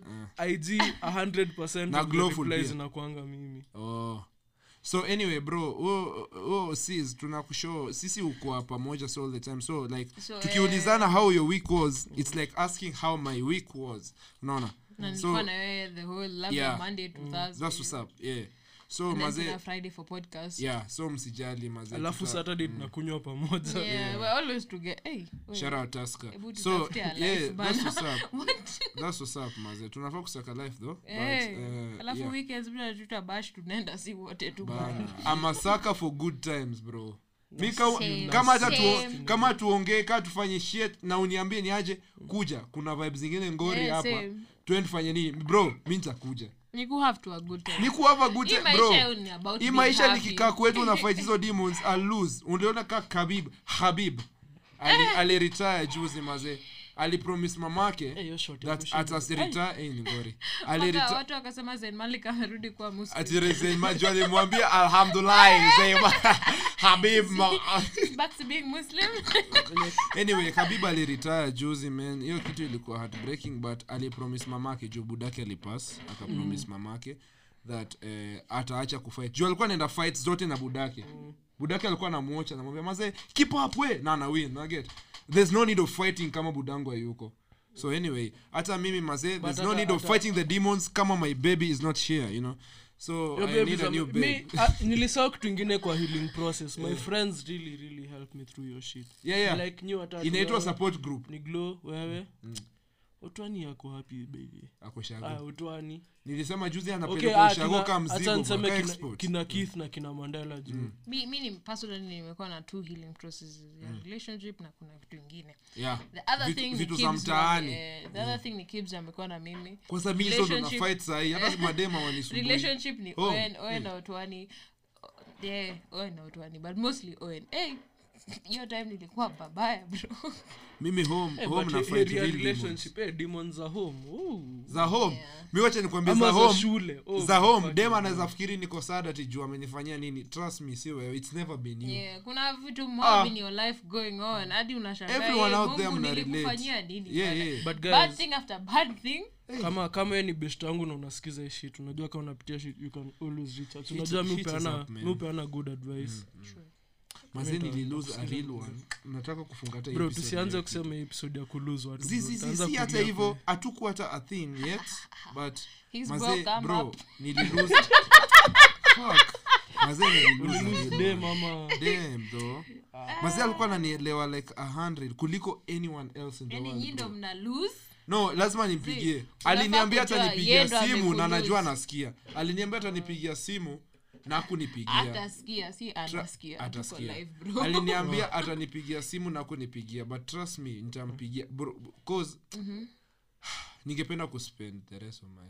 ig 100% Na glowful replies pia. inakuanga mimi. Oh. So anyway bro oh, oh, sis tunakushow sisi uko pamoja so all the time. So like So, tukiulizana how your week was it's like asking how my week was. Unaona na so nilikuwa na wewe the whole labda Yeah. monday to that's thursday what's up yeah. So and then mazee tuna friday for podcast. Yeah so msijali alafu saturday tunakunywa pamoja. Yeah, we're always together hey wait. shout out Tusker. So tutafute life that's what's up. That's what's up maze. Tunafaa kusaka life though. But, uh, alafu yeah. weekends bila tuta bash tunaenda si wote tu bana. Bana. I'm a sucker for good times bro. Mi kama hata tuo- kama tuongee kaa tufanye shit na uniambie ni aje kuja. Kuna vibe zingine ngori hapa. same. Tufanye nini? Bro mi nitakuja. Ni ku have to a good time. Ni kuhava good Hii bro. maisha ni about hii being maisha happy. nikikaa kwetu na fight hizo demons I'll lose. Uliona ka kabib habib. Ali, aliretire juzi mazee alipromise mamake Eh, that eh, ngori wakasema amerudi alimwambia alhamdulillah Zema. habib Back to being Muslim. anyway habib aliretire juzi man. Hiyo kitu ilikuwa heartbreaking but alipromis mamake juu budake alipas akapromise mamake that eh, ataacha kufight juu alikuwa naenda fight zote na budake. Budake alikuwa namwocha namwambia mazee keep up we. Na anawin naget there's no need of fighting kama budangu hayuko so anyway hata mimi mazee there's no need of fighting the demons kama my baby is not here you know. So Your i baby need a a- new me- ah, nilisahau kitu ingine kwa healing process. My friends really really helped me through your shit. Yeah, yeah. like nyi inaitwa wewe, support group. Ni glow wewe utwani yako hapi baby? Akoshago aya utwani. Nilisema juzi anapeleka ah, kina- mzigo niseme export. kina keith na kina mandela juu. Mi, mi ni personally nimekuwa na two healing processes ya relationship na kuna vitu ingine yeah the other Vitu- thing vitu za mtaani. wame- the other thing ni Kibz amekuwa na mimi. Kwanza mi hizo ndo na Relationship- fight sahii hata madema wanisumbui. Relationship ni Oh, oen oen na otwani. Yeah oen na otwani but mostly oen hey hiyo time nilikuwa babaya bro. Mimi home Eh, home na fight real relationship eh, demons. za home Ooh. za home. Mi wacha nikwambie za home. shule. Oh, za home. dem anaweza fikiri niko sad ati juu amenifanyia nini. Trust me si wewe. It's never been you. Yeah kuna vitu Ah. in your life going on. Hadi unashangaa everyone "Eh, out there Mungu mna relate. nini yeah yeah but bad thing after bad thing. Kama kama ni best yangu na unasikiza hii shit unajua kama unapitia shit you can always reach out. Unajua mi upeana good advice. Mm, mm. good advice mazee nililose a real one. Nataka kufunga hata bro tusianze kusema episode ya kulose watu. Si hata hivyo hatuku hata a thing yet but He's mazee bro up. nililose fuck. Mazee nililose a Ulilose real dem one. ama Damn, though. mazee alikuwa ananielewa like a hundred kuliko anyone else in the world, nyi ndo bro. mna lose? No lazima nimpigie. Aliniambia hata nipigia simu na najua anasikia aliniambia hata nipigia simu na akunipigia si anasikia Tuko atasikia. live, bro. Aliniambia atanipigia simu na kunipigia but trust me nitampigia bro, cause ningependa kuspend the rest of my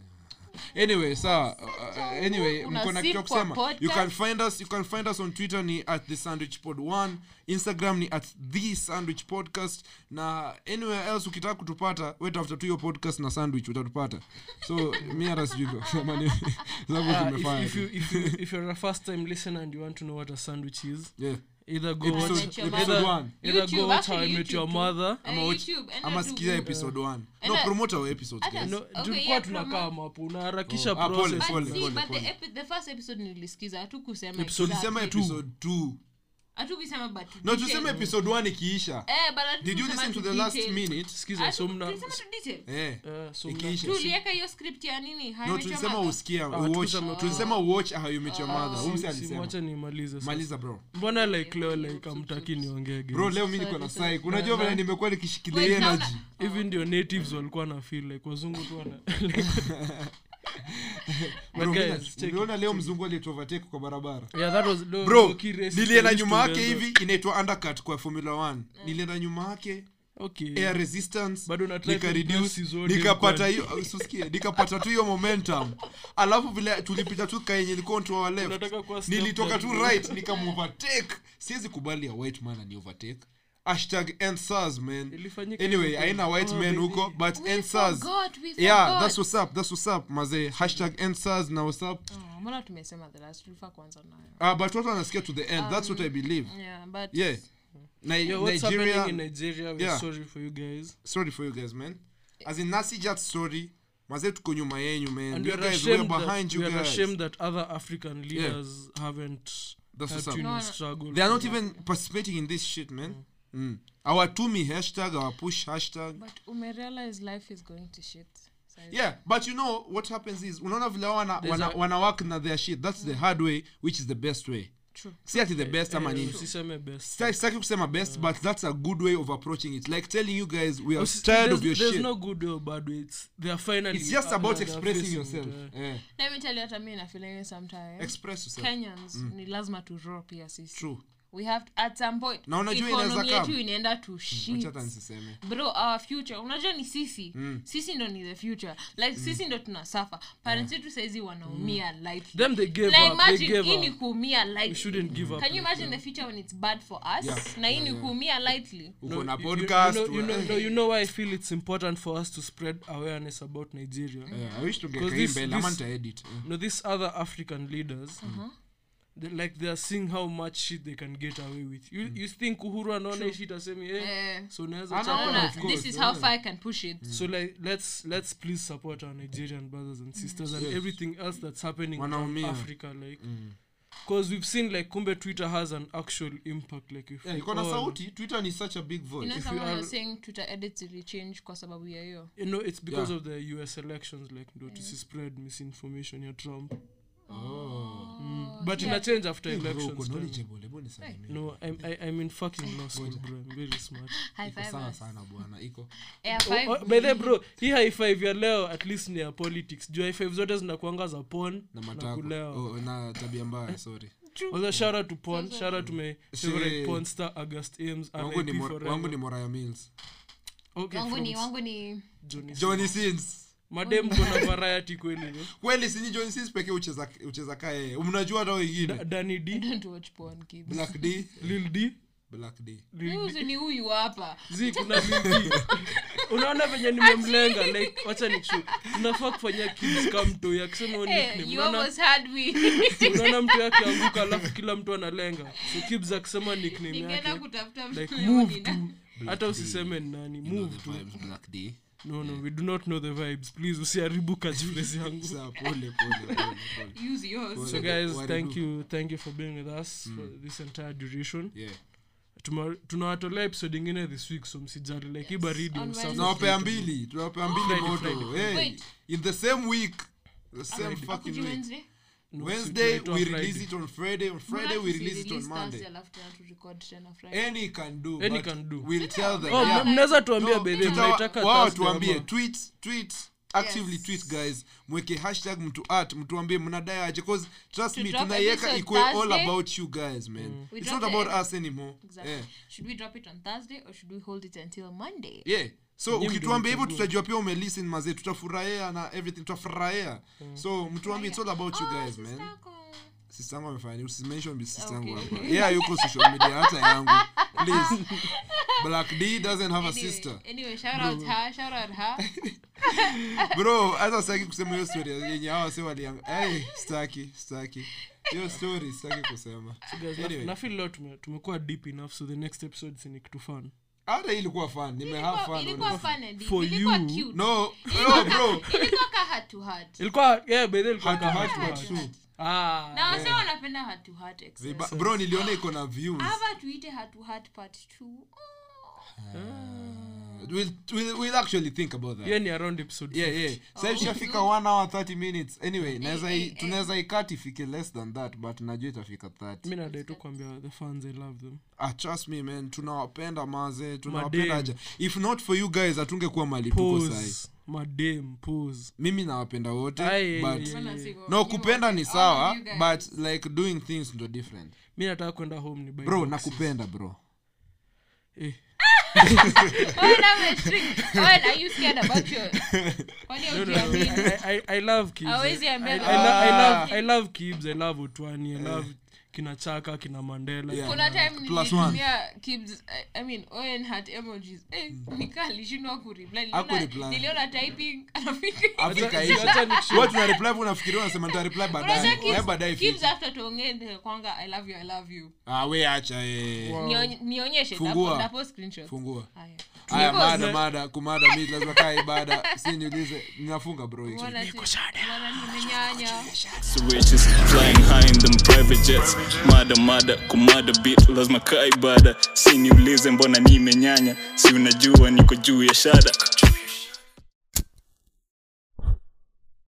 anyway sawa. Uh, anyway Una mko na kitu ya kusema. You can find us you can find us on twitter ni at the sandwich pod 1 instagram ni at the sandwich podcast. Na anywhere else ukitaka kutupata we tafuta tu hiyo podcast na sandwich utatupata. So mi hata sijui. Sababu if, if, you, if, you, if you're a first time listener and you want to know what a sandwich is Yeah. Either go Episode- watch, episode mother. one. either YouTube, go watch how I met your mother Eh, ama watch- ama sikiza episode 1 no promote our episodes guys. No, Okay, yeah, tunakaa mapo unaharakisha pole, pole, pole, but the, epi- the first episode nilisikiza hatukusema Episode- tulisema episode 2 but no tuseme episode 1 ikiisha. Eh but did you listen to to the last minute? Sikiza so tulisema to detail eh eh, so mna- Ikiisha. tuliweka hiyo script ya nini? No tulisema usikia Ah, tulisema- tulisema watch how you met your mother. Si- alisema mwacha nimalize maliza bro. Mbona like leo like amtaki bro leo niko na psych. Unajua vile nimekuwa nikishikilia energy. hivi ndio natives walikuwa na feel like wazungu tu wana uliona leo mzungu alituovertake kwa barabara. Yeah that was no, bro nilienda nyuma yake hivi inaitwa undercut kwa formula 1 nilienda nyuma yake okay. air resistance nikapata kwani. hiyo usikie nikapata tu hiyo momentum. Alafu vile tulipita tu kaenye left. Nilitoka tu right nikamovertake siwezi kubali ya white man ani overtake hashtag ensas man. Anyway aina white men huko but We we yeah forgot. that's what's up that's what's up mazee hashtag ensas na what's up. Mbona tumesema the last tulifaa kwanza nayo. Ah, but watu wanasikia to the end that's what i believe. yeah but yeah. Ni- Yo, what's nigeria happening in Nigeria? We're Yeah. sorry for you guys. sorry for you guys man. As in nasi just sorry. Maze tuko nyuma yenyu man. And we we're guys we're ashamed, behind that, you we're guys. ashamed that other African leaders haven't That's what's up. No, no. struggle. they are not even participating in this shit man mm. our tumi hashtag awapush hashtag. But umerealize life is going to shit. Yeah but you know what happens is unaona vile wana, wana, a- wana work na their shit. That's the hard way which is the best way. True. si ati the best ama Eh, nini. usiseme best. Sitaki- sitaki kusema best but that's a good way of approaching it. Like telling you guys we are Usi- tired there's, of your there's shit. no good way or bad way. It's, they are finally it's just about expressing yourself. Yeah. let me tell you hata mi nafeeling sometimes express yourself. Kenyans ni lazima to raw pia sisi. True we have to, at some point Na unajua economy inaweza yetu inaenda to shit. Wacha nisiseme. Bro our future. Unajua ni sisi. Mm. sisi ndo ni the future. Like mm. sisi ndo tuna suffer parents wetu saizi wanaumia lightly Them they gave na up. They gave hii ni kuumia lightly. We shouldn't give up can you imagine yeah. the future when it's bad for us? Yeah. na hii Yeah, ni yeah. kuumia lightly. Uko na you- you- podcast You know, you, know, you know why I feel it's important for us to spread awareness about Nigeria. Yeah, I wish to get this- this- No, these other African leaders, they, like they are seeing how much shit they can get away with. You you think Uhuru anaona hii shit asemi eh? Eh. So this is how far i can push it. So like let's let's please support our Nigerian brothers and sisters and Yes. everything else that's happening in Africa like because we've seen like kumbe Twitter has an actual impact like if Yeah, iko na sauti. Twitter ni such a big you know If you are- saying twitter edits will change kwa sababu ya hiyo. You know it's because Yeah. of the US elections like ndo spread misinformation ya Trump Oh. mm. but yeah. change after Hey, bro, elections knowledgeable, hebu nisalimie. no I'm, I, I'm in fucking law school bro. I'm very smart. High five sawa sana bwana iko. Air Oh, five oh, by the bro hii high five ya leo at least ni ya politics. Juu high five zote zinakuanga za pon na na matako. oh, na tabia mbaya sorry. Although shout out to pon shout out to my favorite porn star August Ames wangu ni, moraya mills. Okay wangu ni wangu ni Johnny johnny sins madem kona variety kweli no? kweli sini john sis pekee ucheza ucheza ka yeye. Mnajua hata Da- dani D. Don't watch porn kids. Black d. Lil D. Black d. Huyu ni huyu hapa. Zi kuna Lil D. Unaona venye nimemlenga like wacha ni true unafaa kufanya kids mtu akisema huyu hey, you unaona almost had me. unaona mtu yake anguka alafu kila mtu analenga. So kibs akisema nickname ningeenda yake kutafuta like mtu move tu. Hata usiseme nani move tu. black d no no we do not know the vibes. Please usiharibu catchphrase yangu. Sawa, pole pole pole pole. Use yours. So guys thank you thank you for being with us for this entire duration. Yeah. Tunawatolea episode ingine this week so msijali. Like baridi tunawapea mbili tunawapea mbili moto. Hey, in the same week the same fucking week? No, wednesday we we Friday. release it on friday on friday Mbona we release it on monday any can do Any can do. we'll tell them Oh, yeah. mnaweza tuambia No, bedhe mnaitaka wao tuambie tweet tweet actively Yes. tweet guys mweke hashtag mtu at mtuambie mnadai aje cause trust To me tunaiweka ikwe all about you guys man We it's not about the- us anymore Exactly. yeah Should we drop it on Thursday or should we hold it until Monday? yeah so ukituambia hivyo tutajua pia umelisten mazee tutafurahia na everything tutafurahia. So mtuambie it's all about you guys man. sister yangu amefanya usimention bi sister yangu Okay. hapa yeah yuko social media hata yangu. Please. Black d doesn't have a sister. anyway, shout out her, shout out her. bro hata sitaki kusema hiyo story. Yenye hawa si waliang hey, staki staki hiyo story sitaki kusema. Guys, Anyway. na feel leo tumekuwa deep enough so the next episode ni kitu fun hata ilikuwa fun nime have Ilikuwa- fun ilikuwa honestly. fun and For ilikuwa you, cute. no no bro Ilikuwa ka heart to heart. ilikuwa yeah bedhe ilikuwa Heart to kama heart heart to was heart. true. ah niliona iko na views We'll, we'll, we'll actually think about that. Hiyo ni around episode yeah yeah. sasa ishafika 1 hour 30 minutes. Anyway tunaweza ikati ifike less than that but najua itafika 30 mi nadai tu kuambia the fans i love them. Ah, trust me man. Tunawapenda maze tunawapendaja Madem. if not for you guys hatungekuwa mali tuko pose mimi nawapenda wote Aye, but yeah, yeah, no kupenda ni sawa but like doing things ndo different. Mi nataka kwenda home ni bro nakupenda bro. Eh. Why now we're strict? Why are you scared about your- no, no, no. I, I, I love kids. I, I, lo- I Ah. love, I love kids. I love Otwani. I love kina chaka kina mandela. Yeah. kuna time nilitumia I- mean, Owen emojis. Eh, typing Acha- acha after tuongee kwanga i love you i love you. Ah we acha eh. Nionyeshe screenshot. Fungua. Haya haya mada mada kumada mi lazima kaa ibada si niulize ninafunga bro Switches flying high in them private jets. Mada mada kumada beat lazima kaa ibada si niulize mbona nimenyanya si unajua niko juu ya shada